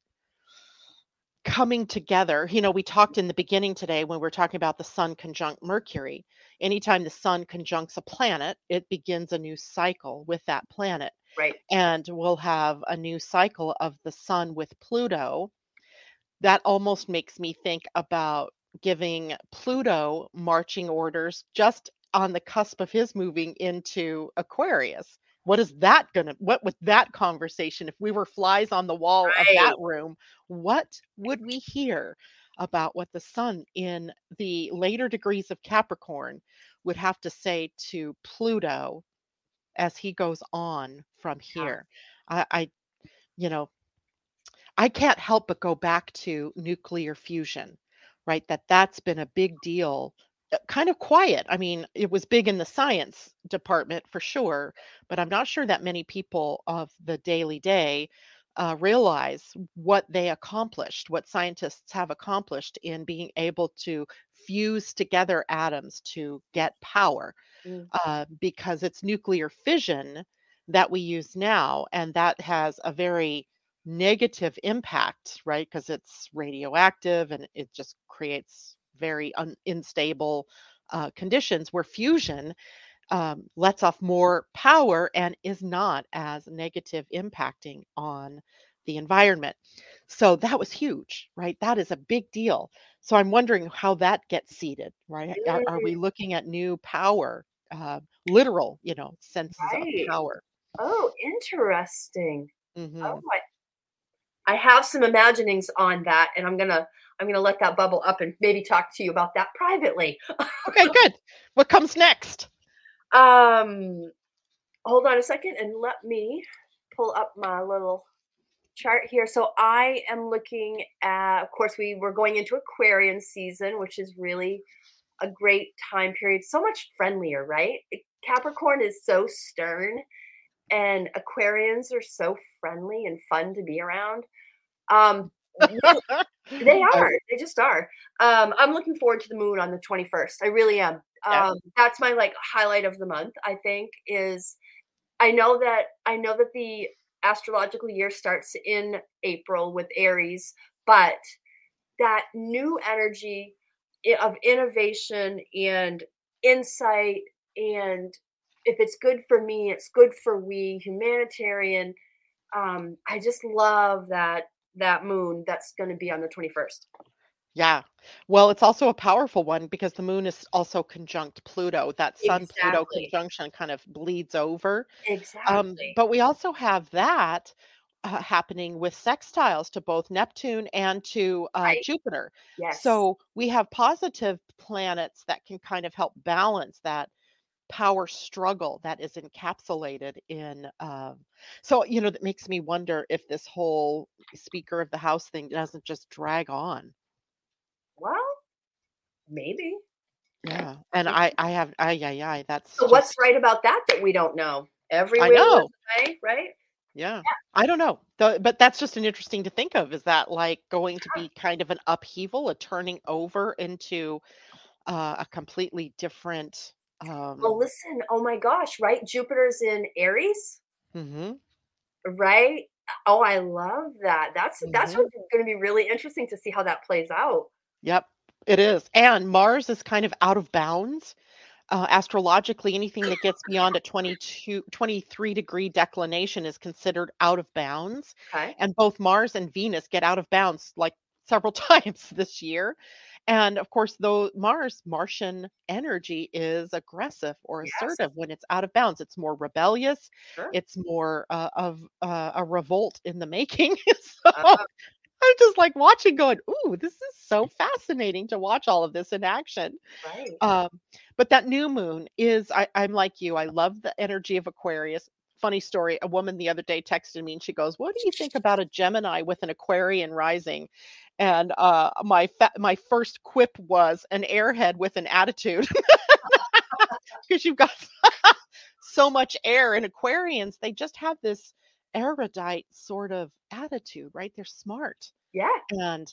[SPEAKER 1] coming together. You know, we talked in the beginning today when we were talking about the sun conjunct Mercury. Anytime the sun conjuncts a planet, it begins a new cycle with that planet.
[SPEAKER 2] Right.
[SPEAKER 1] And we'll have a new cycle of the sun with Pluto. That almost makes me think about giving Pluto marching orders just on the cusp of his moving into Aquarius. What is that gonna what would that conversation if we were flies on the wall of that room, what would we hear about what the sun in the later degrees of Capricorn would have to say to Pluto as he goes on from
[SPEAKER 2] Yeah.
[SPEAKER 1] here? I, I you know, I can't help but go back to nuclear fusion, right? That that's been a big deal. Uh, Kind of quiet. I mean, it was big in the science department for sure, but I'm not sure that many people of the daily day uh, realize what they accomplished, what scientists have accomplished in being able to fuse together atoms to get power
[SPEAKER 2] Mm.
[SPEAKER 1] uh, because it's nuclear fission that we use now, and that has a very negative impact, right? Because it's radioactive and it just creates very un- unstable uh, conditions where fusion um, lets off more power and is not as negative impacting on the environment. So that was huge, right? That is a big deal. So I'm wondering how that gets seeded, right? Are, are we looking at new power, uh, literal, you know, senses
[SPEAKER 2] right.
[SPEAKER 1] of power?
[SPEAKER 2] Oh, interesting.
[SPEAKER 1] hmm
[SPEAKER 2] Oh, I, I have some imaginings on that, and I'm gonna I'm gonna let that bubble up and maybe talk to you about that privately.
[SPEAKER 1] Okay, good. What comes next?
[SPEAKER 2] Um, hold on a second and let me pull up my little chart here. So I am looking at, of course, we were going into Aquarian season, which is really a great time period. So much friendlier, right? Capricorn is so stern, and Aquarians are so friendly and fun to be around. Um, they are. They just are. Um, I'm looking forward to the moon on the 21st. I really am.
[SPEAKER 1] Yeah.
[SPEAKER 2] Um, that's my like highlight of the month. I think is I know that I know that the astrological year starts in April with Aries, but that new energy of innovation and insight and if it's good for me, it's good for we humanitarian. Um, I just love that that moon that's going to be on the 21st.
[SPEAKER 1] Yeah. Well, it's also a powerful one because the moon is also conjunct Pluto. That Sun Pluto
[SPEAKER 2] Exactly.
[SPEAKER 1] conjunction kind of bleeds over. Um,
[SPEAKER 2] Exactly.
[SPEAKER 1] but we also have that uh, happening with sextiles to both Neptune and to uh,
[SPEAKER 2] Right.
[SPEAKER 1] Jupiter.
[SPEAKER 2] Yes.
[SPEAKER 1] So we have positive planets that can kind of help balance that power struggle that is encapsulated in. Um, so, you know, that makes me wonder if this whole Speaker of the House thing doesn't just drag on.
[SPEAKER 2] well, maybe.
[SPEAKER 1] Yeah. And I, I have, ay, yeah ay, that's
[SPEAKER 2] So what's right about that that we don't know? Every
[SPEAKER 1] I know.
[SPEAKER 2] way, right?
[SPEAKER 1] Yeah. I don't know. But that's just an interesting to think of. Is that like going to be kind of an upheaval, a turning over into uh, a completely different um
[SPEAKER 2] Well, listen. Oh my gosh, right? Jupiter's in Aries,
[SPEAKER 1] mhm,
[SPEAKER 2] right? Oh, I love that. That's that's
[SPEAKER 1] Mhm.
[SPEAKER 2] what's going to be really interesting to see how that plays out.
[SPEAKER 1] Yep, it is. And Mars is kind of out of bounds. Uh, astrologically, anything that gets beyond a 22, 23 degree declination is considered out of bounds.
[SPEAKER 2] Okay.
[SPEAKER 1] And both Mars and Venus get out of bounds like several times this year. And of course, though Mars, Martian energy is aggressive or
[SPEAKER 2] Yes.
[SPEAKER 1] assertive when it's out of bounds. It's more rebellious.
[SPEAKER 2] Sure.
[SPEAKER 1] It's more uh, of uh, a revolt in the making. so
[SPEAKER 2] Uh,
[SPEAKER 1] I'm just like watching, going, "Ooh, this is so fascinating to watch all of this in action."
[SPEAKER 2] right.
[SPEAKER 1] Um, but that new moon is, I, I'm like you. I love the energy of Aquarius. Funny story. A woman the other day texted me and she goes, "What do you think about a Gemini with an Aquarian rising?" And uh, my fa- my first quip was an airhead with an attitude, because you've got so much air. And Aquarians, they just have this erudite sort of attitude, right? They're smart
[SPEAKER 2] yeah.
[SPEAKER 1] and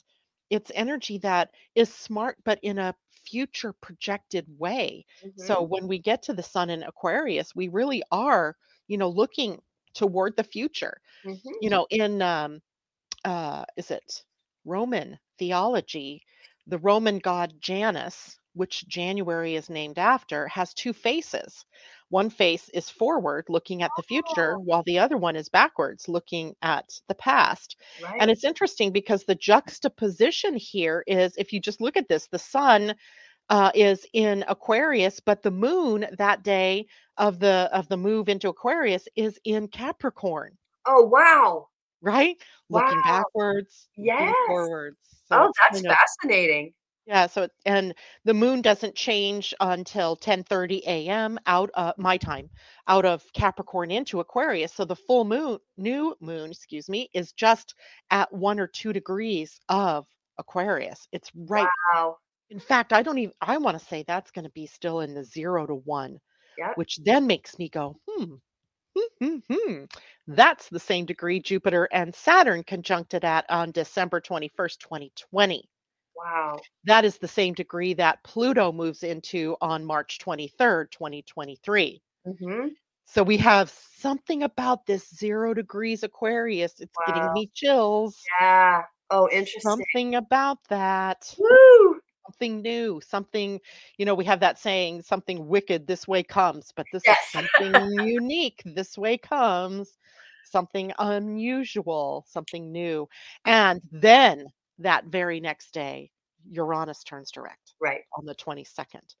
[SPEAKER 1] it's energy that is smart but in a future projected way so
[SPEAKER 2] mhm,
[SPEAKER 1] when we get to the sun in aquarius we really are you know looking toward the future
[SPEAKER 2] mhm.
[SPEAKER 1] you know in um uh is it roman theology the roman god janus which january is named after has two faces one face is forward looking at the future
[SPEAKER 2] Oh.
[SPEAKER 1] while the other one is backwards looking at the past
[SPEAKER 2] Right.
[SPEAKER 1] and it's interesting because the juxtaposition here is if you just look at this, the sun uh, is in Aquarius, but the moon that day of the of the move into Aquarius is in Capricorn,
[SPEAKER 2] oh, wow.
[SPEAKER 1] right? Looking
[SPEAKER 2] Wow.
[SPEAKER 1] backwards, looking forwards. So
[SPEAKER 2] Oh, that's fascinating.
[SPEAKER 1] yeah. So it, and the moon doesn't change until 10:30 a.m. out uh, my time, out of Capricorn into Aquarius. So the full moon, new moon, excuse me, is just at one or two degrees of Aquarius. It's right.
[SPEAKER 2] Wow.
[SPEAKER 1] In fact, I don't even. I want to say that's going to be still in the zero to one,
[SPEAKER 2] Yep.
[SPEAKER 1] which then makes me go, hmm. Hmm, hmm, hmm. That's the same degree Jupiter and Saturn conjuncted at on December 21st, 2020
[SPEAKER 2] Wow.
[SPEAKER 1] that is the same degree that Pluto moves into on March 23rd, 2023.
[SPEAKER 2] hmm
[SPEAKER 1] So we have something about this zero degrees Aquarius. It's getting
[SPEAKER 2] Wow.
[SPEAKER 1] me chills.
[SPEAKER 2] Yeah. Oh, interesting.
[SPEAKER 1] Something about that.
[SPEAKER 2] Woo.
[SPEAKER 1] Something new. Something, you know, we have that saying, something wicked this way comes, but this
[SPEAKER 2] Yes.
[SPEAKER 1] is something unique this way comes. Something unusual, something new. And then that very next day, Uranus turns direct
[SPEAKER 2] Right.
[SPEAKER 1] on the 22nd,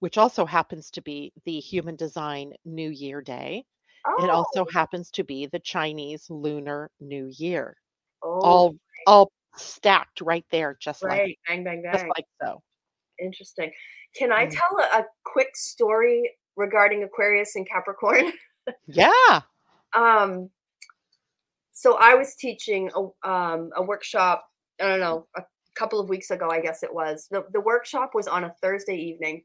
[SPEAKER 1] which also happens to be the Human Design New Year Day. It oh. also
[SPEAKER 2] Oh.
[SPEAKER 1] happens to be the Chinese Lunar New Year.
[SPEAKER 2] Oh.
[SPEAKER 1] All all stacked right there, just like
[SPEAKER 2] right. Bang, bang,
[SPEAKER 1] just like so.
[SPEAKER 2] Interesting. Can I
[SPEAKER 1] Mm.
[SPEAKER 2] tell a, a quick story regarding Aquarius and Capricorn?
[SPEAKER 1] Yeah.
[SPEAKER 2] um, so I was teaching a, um, a workshop. I don't know, a couple of weeks ago, I guess it was. The, the workshop was on a Thursday evening.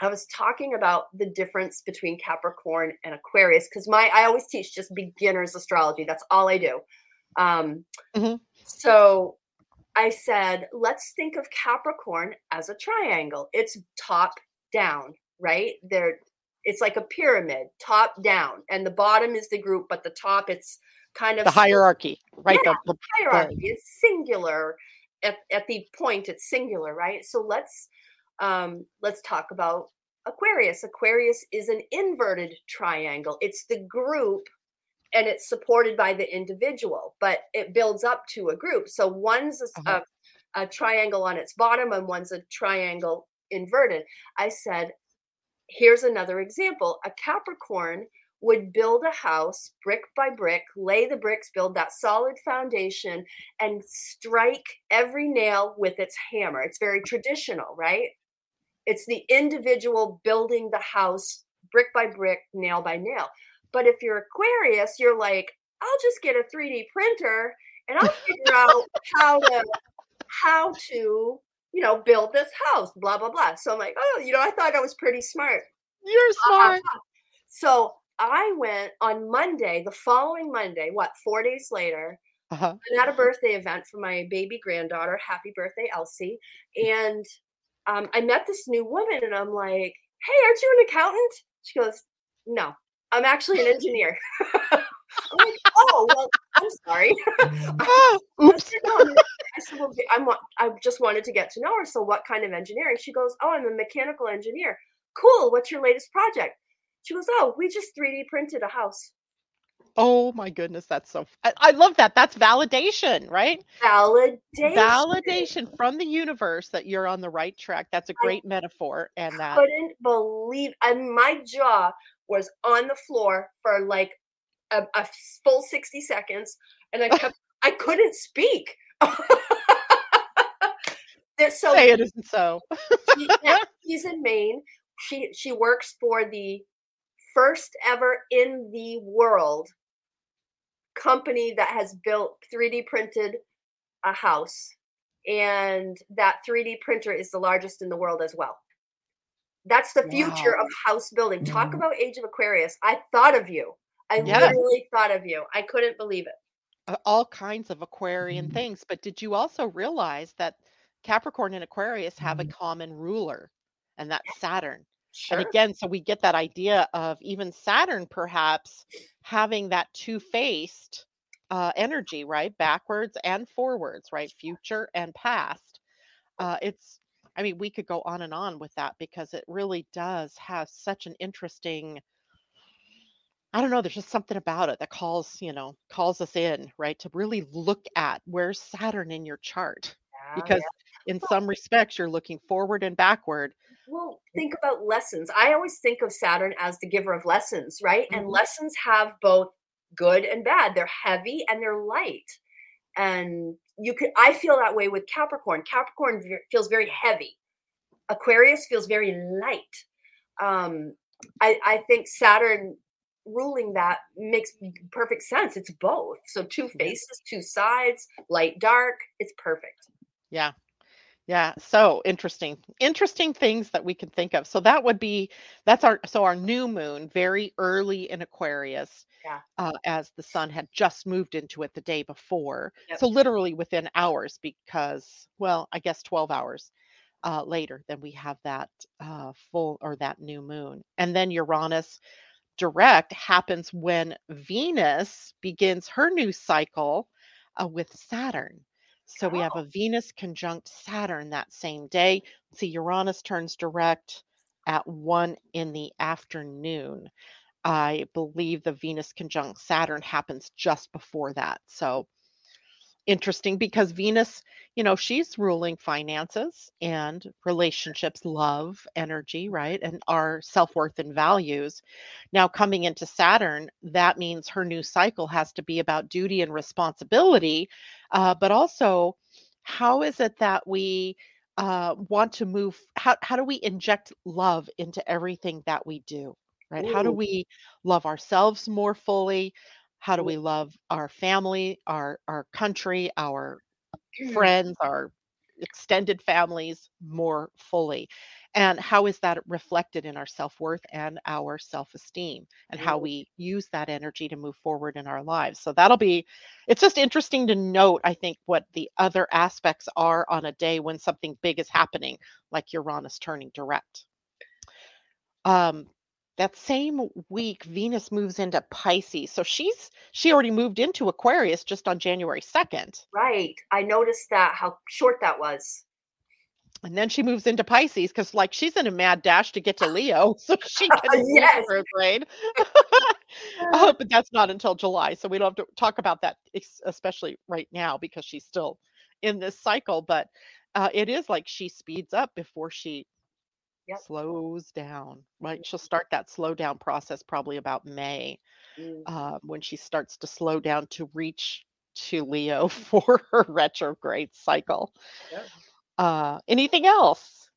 [SPEAKER 2] I was talking about the difference between Capricorn and Aquarius because my I always teach just beginners astrology. That's all I do. Um,
[SPEAKER 1] Mhm.
[SPEAKER 2] So I said, let's think of Capricorn as a triangle. It's top down, right? There, it's like a pyramid, top down, and the bottom is the group, but the top it's kind of
[SPEAKER 1] The hierarchy, right?
[SPEAKER 2] Yeah.
[SPEAKER 1] The, the,
[SPEAKER 2] hierarchy. It's singular. At, at the point, it's singular, right? So let's um, let's talk about Aquarius. Aquarius is an inverted triangle. It's the group, and it's supported by the individual, but it builds up to a group. So one's a,
[SPEAKER 1] Uh-huh.
[SPEAKER 2] a, a triangle on its bottom, and one's a triangle inverted. I said, here's another example: a Capricorn would build a house brick by brick, lay the bricks, build that solid foundation, and strike every nail with its hammer. It's very traditional, right? It's the individual building the house brick by brick, nail by nail. But if you're Aquarius, you're like, I'll just get a 3D printer and I'll figure out how to how to you know build this house blah blah blah so i'm like oh you know i thought i was pretty smart
[SPEAKER 1] you're smart.
[SPEAKER 2] so I went on Monday, the following Monday, what, four days later,
[SPEAKER 1] Uh-huh.
[SPEAKER 2] and had a birthday event for my baby granddaughter. Happy birthday, Elsie. And um, I met this new woman, and I'm like, hey, aren't you an accountant? She goes, no, I'm actually an engineer. I'm like, oh, well, I'm sorry.
[SPEAKER 1] Oh,
[SPEAKER 2] I
[SPEAKER 1] oops.
[SPEAKER 2] I'm- said, well, I'm, I just wanted to get to know her. So, what kind of engineering? She goes, oh, I'm a mechanical engineer. Cool. What's your latest project? She goes, oh, we just 3D printed a house.
[SPEAKER 1] Oh my goodness, that's so. I, I love that. That's validation, right?
[SPEAKER 2] Validation.
[SPEAKER 1] Validation from the universe that you're on the right track. That's a great metaphor, and that
[SPEAKER 2] couldn't believe and my jaw was on the floor for like a, a full 60 seconds and i kept i couldn't speak. So
[SPEAKER 1] say it isn't so.
[SPEAKER 2] she, she's in maine. She she works for the first ever in the world company that has built 3d printed a house and that 3d printer is the largest in the world as well that's the future
[SPEAKER 1] Wow.
[SPEAKER 2] of house building talk about age of aquarius i thought of you i
[SPEAKER 1] Yes.
[SPEAKER 2] literally thought of you i couldn't believe it
[SPEAKER 1] Uh, all kinds of Aquarian things. But did you also realize that Capricorn and Aquarius have a common ruler, and that's Saturn?
[SPEAKER 2] sure
[SPEAKER 1] And again, so we get that idea of even Saturn perhaps having that two faced uh, energy, right? Backwards and forwards, right? Future and past. Uh, it's, I mean, we could go on and on with that because it really does have such an interesting. I don't know, there's just something about it that calls, you know, calls us in, right? To really look at where's Saturn in your chart.
[SPEAKER 2] Yeah,
[SPEAKER 1] Because in some respects, you're looking forward and backward.
[SPEAKER 2] Well, think about lessons. I always think of Saturn as the giver of lessons, right? And
[SPEAKER 1] Mhm.
[SPEAKER 2] lessons have both good and bad. They're heavy and they're light. And you could I feel that way with Capricorn. Capricorn feels very heavy. Aquarius feels very light. Um I I think Saturn ruling that makes perfect sense. It's both. So two faces, two sides, light dark. It's perfect.
[SPEAKER 1] Yeah. Yeah. So interesting. Interesting things that we can think of. So that would be that's our so our new moon very early in Aquarius.
[SPEAKER 2] Yeah.
[SPEAKER 1] Uh, as the sun had just moved into it the day before.
[SPEAKER 2] Yep.
[SPEAKER 1] So literally within hours because well, I guess 12 hours uh later then we have that uh full or that new moon. And then Uranus direct happens when Venus begins her new cycle uh, with Saturn. So we have
[SPEAKER 2] Oh.
[SPEAKER 1] a Venus conjunct Saturn that same day. See, Uranus turns direct at one in the afternoon. I believe the Venus conjunct Saturn happens just before that. So interesting because Venus, you know, she's ruling finances and relationships, love, energy, right? And our self worth and values. Now, coming into Saturn, that means her new cycle has to be about duty and responsibility, uh, but also how is it that we uh, want to move? How, how do we inject love into everything that we do? Right? How do we love ourselves more fully? How do we love our family, our our country, our
[SPEAKER 2] Mm.
[SPEAKER 1] friends, our extended families more fully? And how is that reflected in our self-worth and our self-esteem and how we use that energy to move forward in our lives? So that'll be it's just interesting to note, I think, what the other aspects are on a day when something big is happening, like Uranus turning direct. Um, that same week, Venus moves into Pisces. So she's she already moved into Aquarius just on January 2nd.
[SPEAKER 2] Right. I noticed that how short that was.
[SPEAKER 1] And then she moves into Pisces because like she's in a mad dash to get to Leo so she can
[SPEAKER 2] Yes.
[SPEAKER 1] retrograde. oh, but that's not until July. So we don't have to talk about that, especially right now because she's still in this cycle. But uh, it is like she speeds up before she
[SPEAKER 2] Yep.
[SPEAKER 1] slows down. Right? She'll start that slow down process probably about May
[SPEAKER 2] Mm.
[SPEAKER 1] uh, when she starts to slow down to reach to Leo for her retrograde cycle.
[SPEAKER 2] Yep.
[SPEAKER 1] Uh, anything else?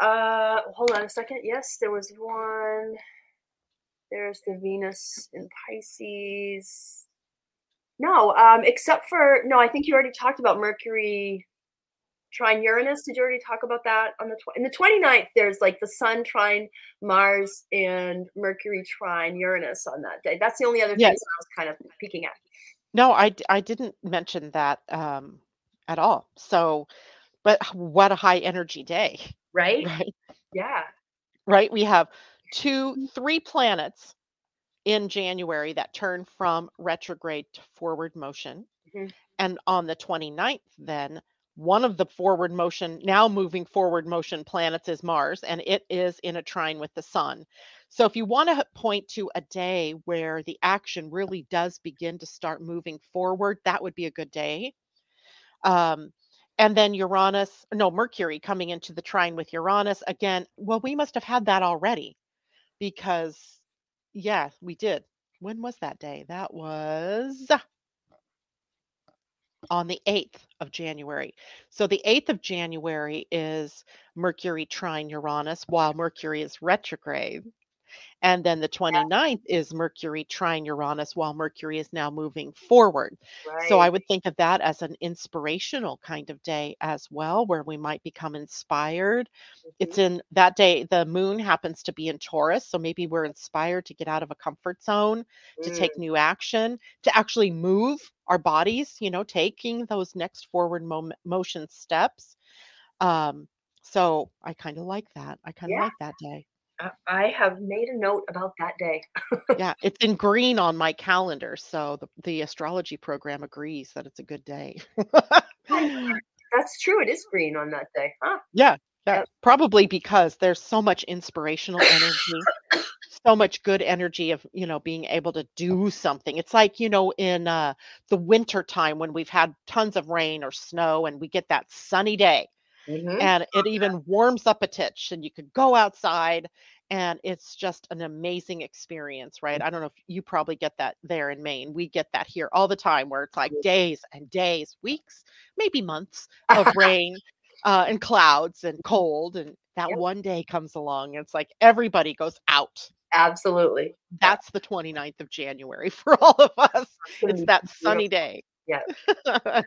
[SPEAKER 2] Uh, hold on a second. Yes, there was one. There's the Venus in Pisces. No, um, except for no, I think you already talked about Mercury trine Uranus. Did you already talk about that on the tw- in the 29th? There's like the Sun trine Mars and Mercury trine Uranus on that day. That's the only other thing
[SPEAKER 1] Yes.
[SPEAKER 2] that I was kind of peeking at.
[SPEAKER 1] No, I I didn't mention that um, at all. So, but what a high energy day,
[SPEAKER 2] Right?
[SPEAKER 1] right?
[SPEAKER 2] Yeah.
[SPEAKER 1] Right? We have two, three planets in January that turn from retrograde to forward motion.
[SPEAKER 2] Mhm.
[SPEAKER 1] And on the 29th, then one of the forward motion, now moving forward motion planets is Mars, and it is in a trine with the sun. So if you want to point to a day where the action really does begin to start moving forward, that would be a good day. Um, and then Uranus, no, Mercury coming into the trine with Uranus again. Well, we must have had that already because, yeah, we did. When was that day? That was on the 8th of January. So the 8th of January is Mercury trine Uranus while Mercury is retrograde. And then the 29th is Mercury trine Uranus while Mercury is now moving forward. So I would think of that as an inspirational kind of day as well, where we might become inspired. It's
[SPEAKER 2] Mhm.
[SPEAKER 1] in that day, the moon happens to be in Taurus. So maybe we're inspired to get out of a comfort zone, to
[SPEAKER 2] Mm,
[SPEAKER 1] take new action, to actually move our bodies, you know, taking those next forward mom- motion steps. Um, so I kind of like that. I kind of
[SPEAKER 2] Yeah.
[SPEAKER 1] like that day.
[SPEAKER 2] I have made a note about that day.
[SPEAKER 1] Yeah, it's in green on my calendar. So the, the astrology program agrees that it's a good day.
[SPEAKER 2] That's true. It is green on that day. Huh.
[SPEAKER 1] Yeah, yeah,
[SPEAKER 2] Yep.
[SPEAKER 1] probably because there's so much inspirational energy, so much good energy of, you know, being able to do something. It's like, you know, in uh the winter time when we've had tons of rain or snow and we get that sunny day
[SPEAKER 2] Mhm.
[SPEAKER 1] and it even warms up a titch and you could go outside and it's just an amazing experience, right? I don't know if you probably get that there in Maine. We get that here all the time where it's like days and days, weeks, maybe months of rain uh, and clouds and cold. And that
[SPEAKER 2] Yep.
[SPEAKER 1] one day comes along and it's like everybody goes out.
[SPEAKER 2] Absolutely.
[SPEAKER 1] That's the 29th of January for all of us.
[SPEAKER 2] It's gonna
[SPEAKER 1] It's
[SPEAKER 2] be
[SPEAKER 1] that sunny day.
[SPEAKER 2] Yeah.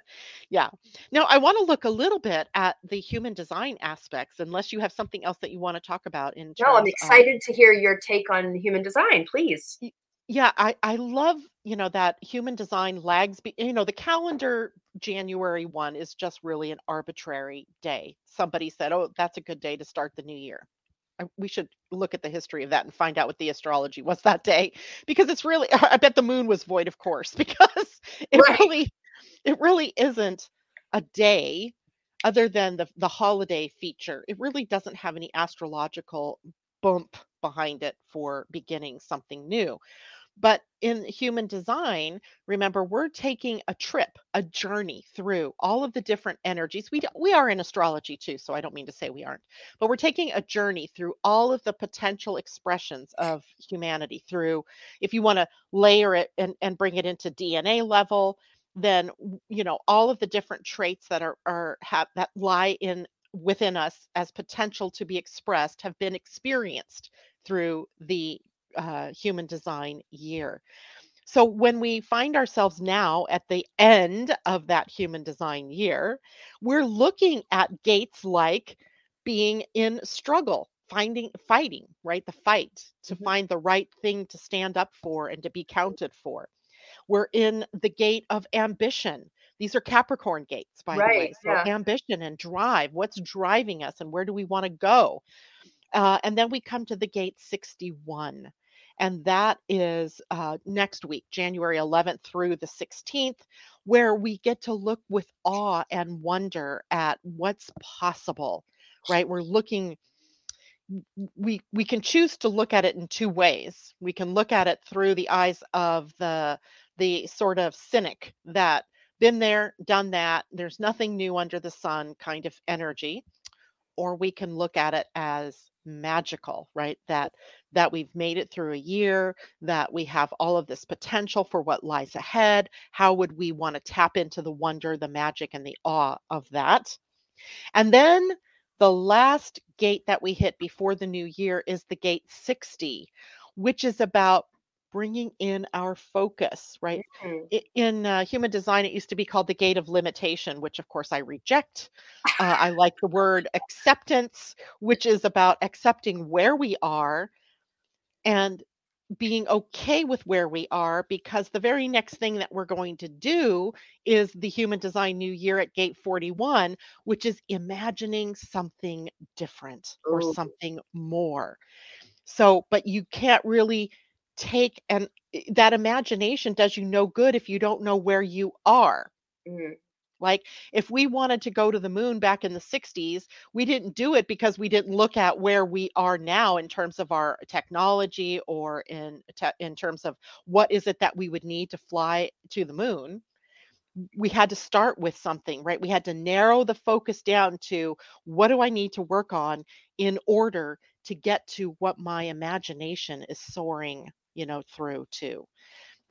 [SPEAKER 1] yeah. Now, I want to look a little bit at the human design aspects, unless you have something else that you want to talk about in
[SPEAKER 2] No, I'm
[SPEAKER 1] terms of-
[SPEAKER 2] excited to hear your take on human design, please.
[SPEAKER 1] yeah, I I love you know that human design lags. Be, you know, the calendar January one is just really an arbitrary day. Somebody said, "Oh, that's a good day to start the new year." We should look at the history of that and find out what the astrology was that day, because it's really. I bet the moon was void of course, because it
[SPEAKER 2] Right.
[SPEAKER 1] really, it really isn't a day other than the the holiday feature. It really doesn't have any astrological bump behind it for beginning something new. But in human design, remember, we're taking a trip, a journey through all of the different energies. We, we are in astrology too, so I don't mean to say we aren't, but we're taking a journey through all of the potential expressions of humanity through, if you want to layer it and, and bring it into DNA level, then, you know, all of the different traits that are, are have that lie in within us as potential to be expressed have been experienced through the uh, human design year. So when we find ourselves now at the end of that human design year, we're looking at gates like being in struggle, finding fighting, right? The fight to
[SPEAKER 2] Mhm.
[SPEAKER 1] find the right thing to stand up for and to be counted for. We're in the gate of ambition. These are Capricorn gates, by the way. So
[SPEAKER 2] yeah.
[SPEAKER 1] ambition and drive. What's driving us and where do we want to go? Uh, and then we come to the gate 61. And that is uh, next week, January 11th through the 16th, where we get to look with awe and wonder at what's possible, right? We're looking, we, we can choose to look at it in two ways. We can look at it through the eyes of the, the sort of cynic that been there, done that, there's nothing new under the sun kind of energy or we can look at it as magical right? That that we've made it through a year that we have all of this potential for what lies ahead. How would we want to tap into the wonder the magic and the awe of that? And then the last gate that we hit before the new year is the gate 60 which is about bringing in our focus right
[SPEAKER 2] Mm.
[SPEAKER 1] i- in uh, human design, it used to be called the gate of limitation, which of course I reject. Uh, I like the word acceptance, which is about accepting where we are and being okay with where we are because the very next thing that we're going to do is the human design new year at gate 41 which is imagining something different or
[SPEAKER 2] Ooh.
[SPEAKER 1] something more so but you can't really take and that imagination does you no good if you don't know where you are.
[SPEAKER 2] Mhm.
[SPEAKER 1] Like if we wanted to go to the moon back in the 60s, we didn't do it because we didn't look at where we are now in terms of our technology or in te- in terms of what is it that we would need to fly to the moon. We had to start with something, right? We had to narrow the focus down to what do I need to work on in order to get to what my imagination is soaring, you know, through to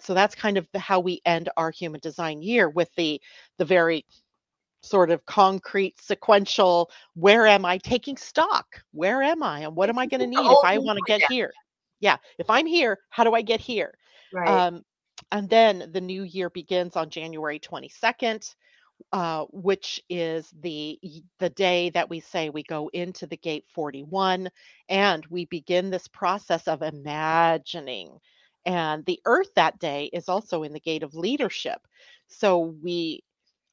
[SPEAKER 1] so that's kind of how we end our human design year with the the very sort of concrete sequential where am i taking stock? Where am i? And what am i going to need if i want to get
[SPEAKER 2] yeah.
[SPEAKER 1] here? Yeah if i'm here how do i get here?
[SPEAKER 2] Right.
[SPEAKER 1] um, and then the new year begins on january 22nd uh, which is the the day that we say we go into the gate 41 and we begin this process of imagining and the earth that day is also in the gate of leadership so we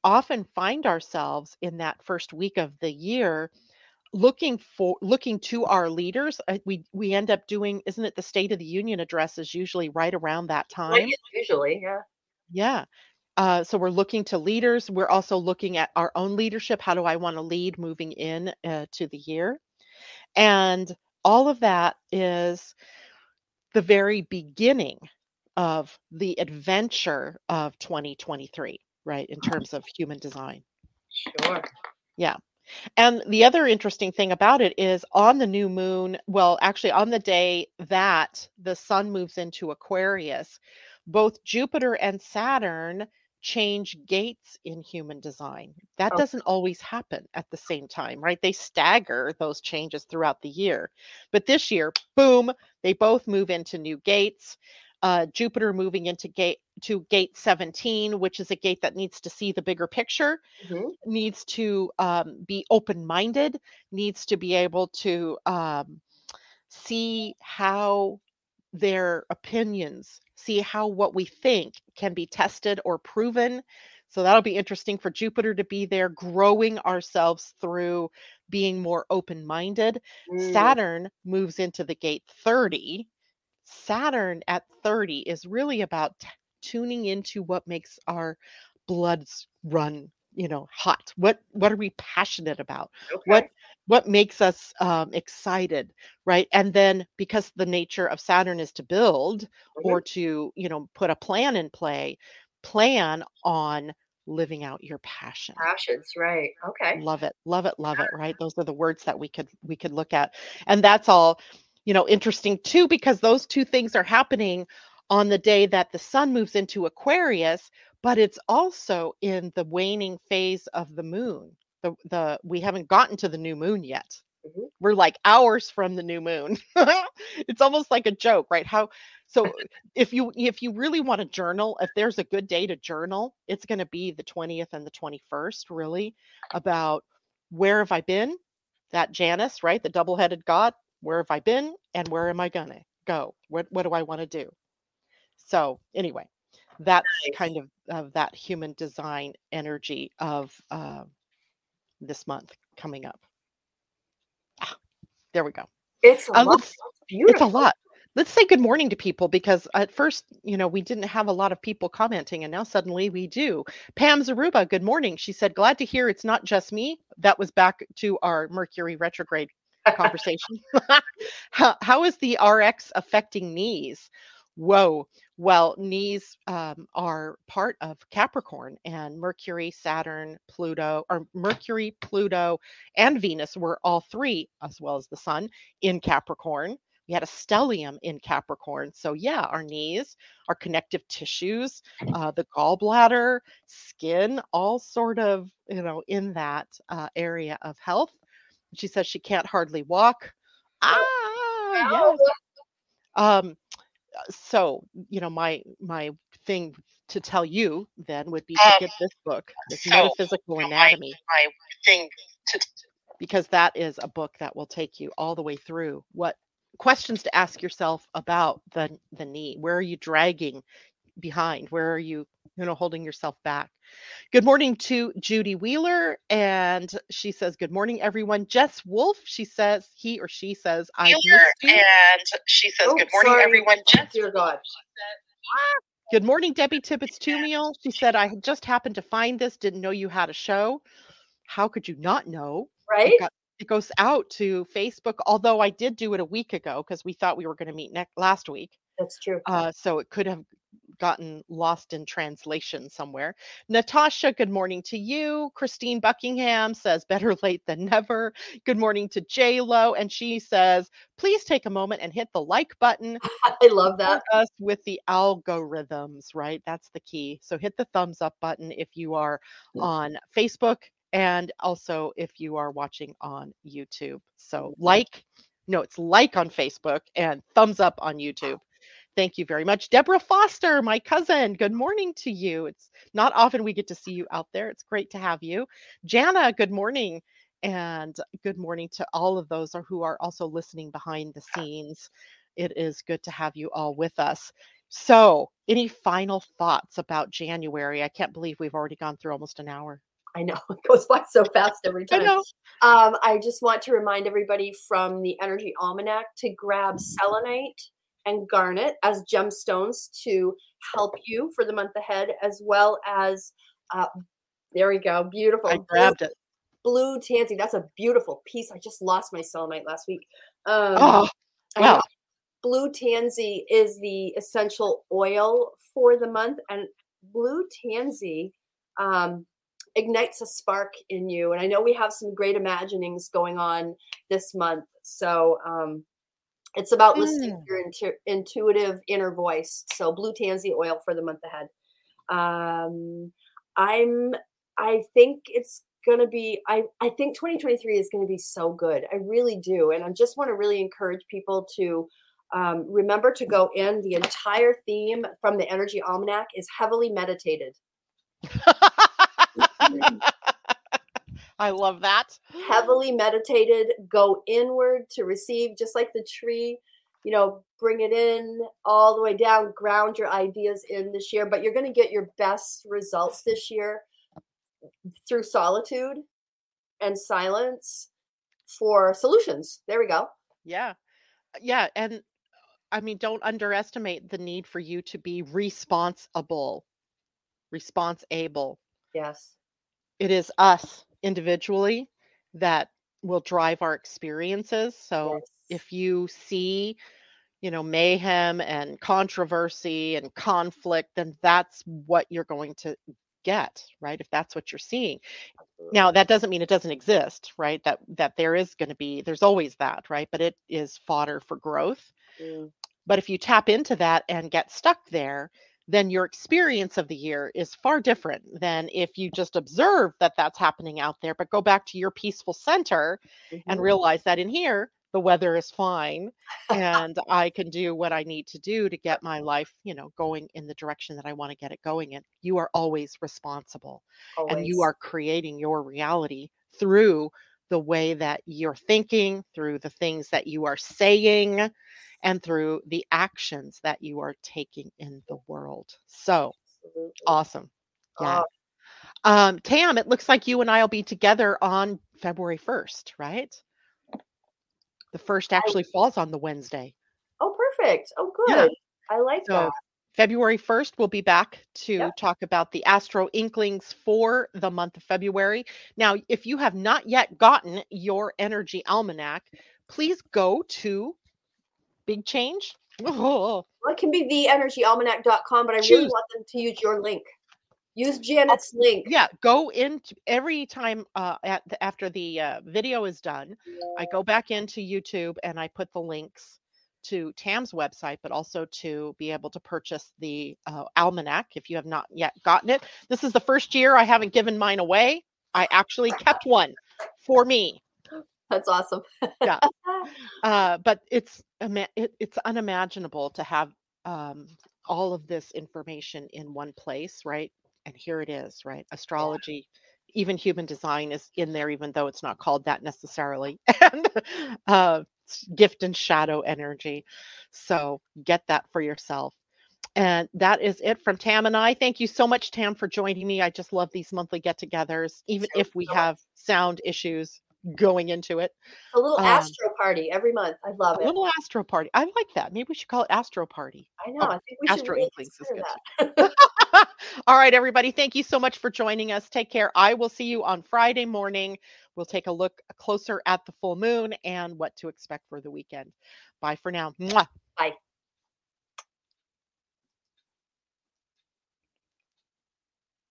[SPEAKER 1] often find ourselves in that first week of the year looking for looking to our leaders Uh, we we end up doing isn't it the state of the union address is usually right around that time
[SPEAKER 2] usually, yeah.
[SPEAKER 1] yeah. Uh, so we're looking to leaders. We're also looking at our own leadership. How do I want to lead moving in uh, to the year? And all of that is the very beginning of the adventure of 2023, right? In terms of human design.
[SPEAKER 2] Sure. Yeah.
[SPEAKER 1] And the other interesting thing about it is on the new moon, well, actually, on the day that the sun moves into Aquarius, both Jupiter and Saturn change gates in human design. That
[SPEAKER 2] Oh.
[SPEAKER 1] doesn't always happen at the same time, right? They stagger those changes throughout the year. But this year, boom, they both move into new gates. Uh, Jupiter moving into gate to gate 17, which is a gate that needs to see the bigger picture
[SPEAKER 2] Mhm.
[SPEAKER 1] needs to um, be open minded, needs to be able to um, see how their opinions, see how what we think can be tested or proven. So that'll be interesting for Jupiter to be there, growing ourselves through being more open minded.
[SPEAKER 2] Mm.
[SPEAKER 1] Saturn moves into the gate 30. Saturn at 30 is really about t- tuning into what makes our bloods run, you know, hot. What what are we passionate about?
[SPEAKER 2] Okay.
[SPEAKER 1] What what makes us um, excited, right? And then because the nature of Saturn is to build
[SPEAKER 2] Mhm.
[SPEAKER 1] or to, you know, put a plan in play, plan on living out your passion
[SPEAKER 2] Passions, right. Okay.
[SPEAKER 1] love it love it love it right those are the words that we could we could look at and that's all you know interesting too because those two things are happening on the day that the sun moves into aquarius but it's also in the waning phase of the moon the the we haven't gotten to the new moon yet.
[SPEAKER 2] Mhm.
[SPEAKER 1] we're like hours from the new moon. It's almost like a joke right? How so if you if you really want to journal if there's a good day to journal it's going to be the 20th and the 21st really about where have i been? That Janus right? The double-headed god where have i been? And where am i going to go? What what do i want to do? So anyway that's
[SPEAKER 2] Nice.
[SPEAKER 1] kind of of that human design energy of uh, this month coming up Ah, there we go
[SPEAKER 2] It's a
[SPEAKER 1] Uh,
[SPEAKER 2] lot. it's
[SPEAKER 1] a lot. Let's say good morning to people because at first, you know, we didn't have a lot of people commenting and now suddenly we do. Pam Zaruba, good morning. She said, glad to hear it's not just me. That was back to our Mercury retrograde conversation. how, how is the RX affecting knees? Whoa. Well, knees um, are part of Capricorn and Mercury, Saturn, Pluto, or Mercury, Pluto, and Venus were all three, as well as the sun, in Capricorn. We had a stellium in Capricorn. So, yeah, our knees, our connective tissues, uh, the gallbladder, skin, all sort of, you know, in that uh, area of health. She says she can't hardly walk. Ah, yes. Um, so, you know, my my thing to tell you then would be to
[SPEAKER 2] Um,
[SPEAKER 1] get this book, this
[SPEAKER 2] so,
[SPEAKER 1] metaphysical anatomy.
[SPEAKER 2] My thing to
[SPEAKER 1] because that is a book that will take you all the way through what questions to ask yourself about the the knee. Where are you dragging behind? Where are you, you know, holding yourself back? Good morning to Judy Wheeler. And she says, Good morning, everyone. Jess Wolf, she says, he or she says, I missed you.
[SPEAKER 3] and she says,
[SPEAKER 2] Oh,
[SPEAKER 3] "Good morning,
[SPEAKER 2] sorry.
[SPEAKER 3] everyone." Jess,
[SPEAKER 2] Dear God.
[SPEAKER 1] Good morning, Debbie Tippett Tumiel. She said, I just happened to find this, didn't know you had a show. How could you not know?
[SPEAKER 2] Right?
[SPEAKER 1] It, got, it goes out to Facebook, although I did do it a week ago because we thought we were going to meet next last week.
[SPEAKER 2] That's true.
[SPEAKER 1] Uh, so it could have gotten lost in translation somewhere. Natasha, good morning to you. Christine Buckingham says, better late than never. Good morning to J Lo. And she says, please take a moment and hit the like button.
[SPEAKER 2] I love that.
[SPEAKER 1] Us with the algorithms, right? That's the key. So hit the thumbs up button if you are on Facebook and also if you are watching on YouTube. So like, no, it's like on Facebook and thumbs up on YouTube. Thank you very much. Deborah Foster, my cousin, good morning to you. It's not often we get to see you out there. It's great to have you. Jana, good morning. And good morning to all of those who are also listening behind the scenes. It is good to have you all with us. So, any final thoughts about January? I can't believe we've already gone through almost an hour.
[SPEAKER 2] I know it goes by so fast every time.
[SPEAKER 1] I know.
[SPEAKER 2] Um, I just want to remind everybody from the Energy Almanac to grab selenite and garnet as gemstones to help you for the month ahead, as well as uh, there we go, beautiful.
[SPEAKER 1] I
[SPEAKER 2] blue-
[SPEAKER 1] grabbed it.
[SPEAKER 2] blue tansy. That's a beautiful piece. I just lost my selenite last week. Um,
[SPEAKER 1] Oh, wow.
[SPEAKER 2] Blue tansy is the essential oil for the month, and blue tansy um, ignites a spark in you. And I know we have some great imaginings going on this month, so um, it's about listening
[SPEAKER 1] Mm.
[SPEAKER 2] to your intu- intuitive inner voice. So blue tansy oil for the month ahead. Um, I'm. I think it's gonna be. I I think 2023 is gonna be so good. I really do, and I just want to really encourage people to um, remember to go in. The entire theme from the Energy Almanac is heavily meditated.
[SPEAKER 1] I love that.
[SPEAKER 2] Heavily meditated. Go inward to receive, just like the tree. You know, bring it in all the way down. Ground your ideas in this year, but you're going to get your best results this year through solitude and silence for solutions. There we go.
[SPEAKER 1] Yeah. Uh, yeah. And I mean, don't underestimate the need for you to be responsible, response able.
[SPEAKER 2] Yes.
[SPEAKER 1] It is us individually that will drive our experiences. So
[SPEAKER 2] yes.
[SPEAKER 1] if you see, you know, mayhem and controversy and conflict, then that's what you're going to get, right? If that's what you're seeing. Now, that doesn't mean it doesn't exist, right? That that there is going to be there's always that, right? But it is fodder for growth.
[SPEAKER 2] Mm,
[SPEAKER 1] But if you tap into that and get stuck there, then your experience of the year is far different than if you just observe that that's happening out there, but go back to your peaceful center and
[SPEAKER 2] mhm.
[SPEAKER 1] realize that in here, the weather is fine and I can do what I need to do to get my life, you know, going in the direction that I want to get it going in. You are always responsible and you are creating your reality through the way that you're thinking, through the things that you are saying, and through the actions that you are taking in the world. So
[SPEAKER 2] Absolutely.
[SPEAKER 1] awesome. Yeah.
[SPEAKER 2] Oh,
[SPEAKER 1] Um, Tam, it looks like you and I will be together on February 1st, right? The first actually falls on the Wednesday.
[SPEAKER 2] oh, perfect. Oh,
[SPEAKER 1] Yeah.
[SPEAKER 2] good. I like
[SPEAKER 1] So
[SPEAKER 2] that.
[SPEAKER 1] February 1st, we'll be back to
[SPEAKER 2] Yep.
[SPEAKER 1] talk about the AstroInklings for the month of February. Now, if you have not yet gotten your energy almanac, please go to Big Change. Oh,
[SPEAKER 2] Well, it can be theenergyalmanac.com, but I really want them to use your link. Use Janet's link.
[SPEAKER 1] yeah, go in every time uh, at the, after the uh, video is done. I go back into YouTube and I put the links to Tam's website, but also to be able to purchase the uh, almanac if you have not yet gotten it. This is the first year I haven't given mine away. I actually kept one for me.
[SPEAKER 2] That's awesome.
[SPEAKER 1] Yeah. Uh, but it's it, it's unimaginable to have um, all of this information in one place, right? And here it is, right? Astrology, even human design is in there, even though it's not called that necessarily. And uh, gift and shadow energy. So get that for yourself. And that is it from Tam and I. Thank you so much, Tam, for joining me. I just love these monthly get togethers, even
[SPEAKER 2] So
[SPEAKER 1] if we have sound issues going into it.
[SPEAKER 2] A little
[SPEAKER 1] Um,
[SPEAKER 2] astro party every month. I love
[SPEAKER 1] A
[SPEAKER 2] it.
[SPEAKER 1] A little Astro Party. I like that. Maybe we should call it Astro Party.
[SPEAKER 2] I know.
[SPEAKER 1] oh,
[SPEAKER 2] I think we should
[SPEAKER 1] Astro
[SPEAKER 2] really
[SPEAKER 1] Inklings is good
[SPEAKER 2] that.
[SPEAKER 1] All right, everybody. Thank you so much for joining us. Take care. I will see you on Friday morning. We'll take a look closer at the full moon and what to expect for the weekend. Bye for now. Mwah.
[SPEAKER 2] Bye.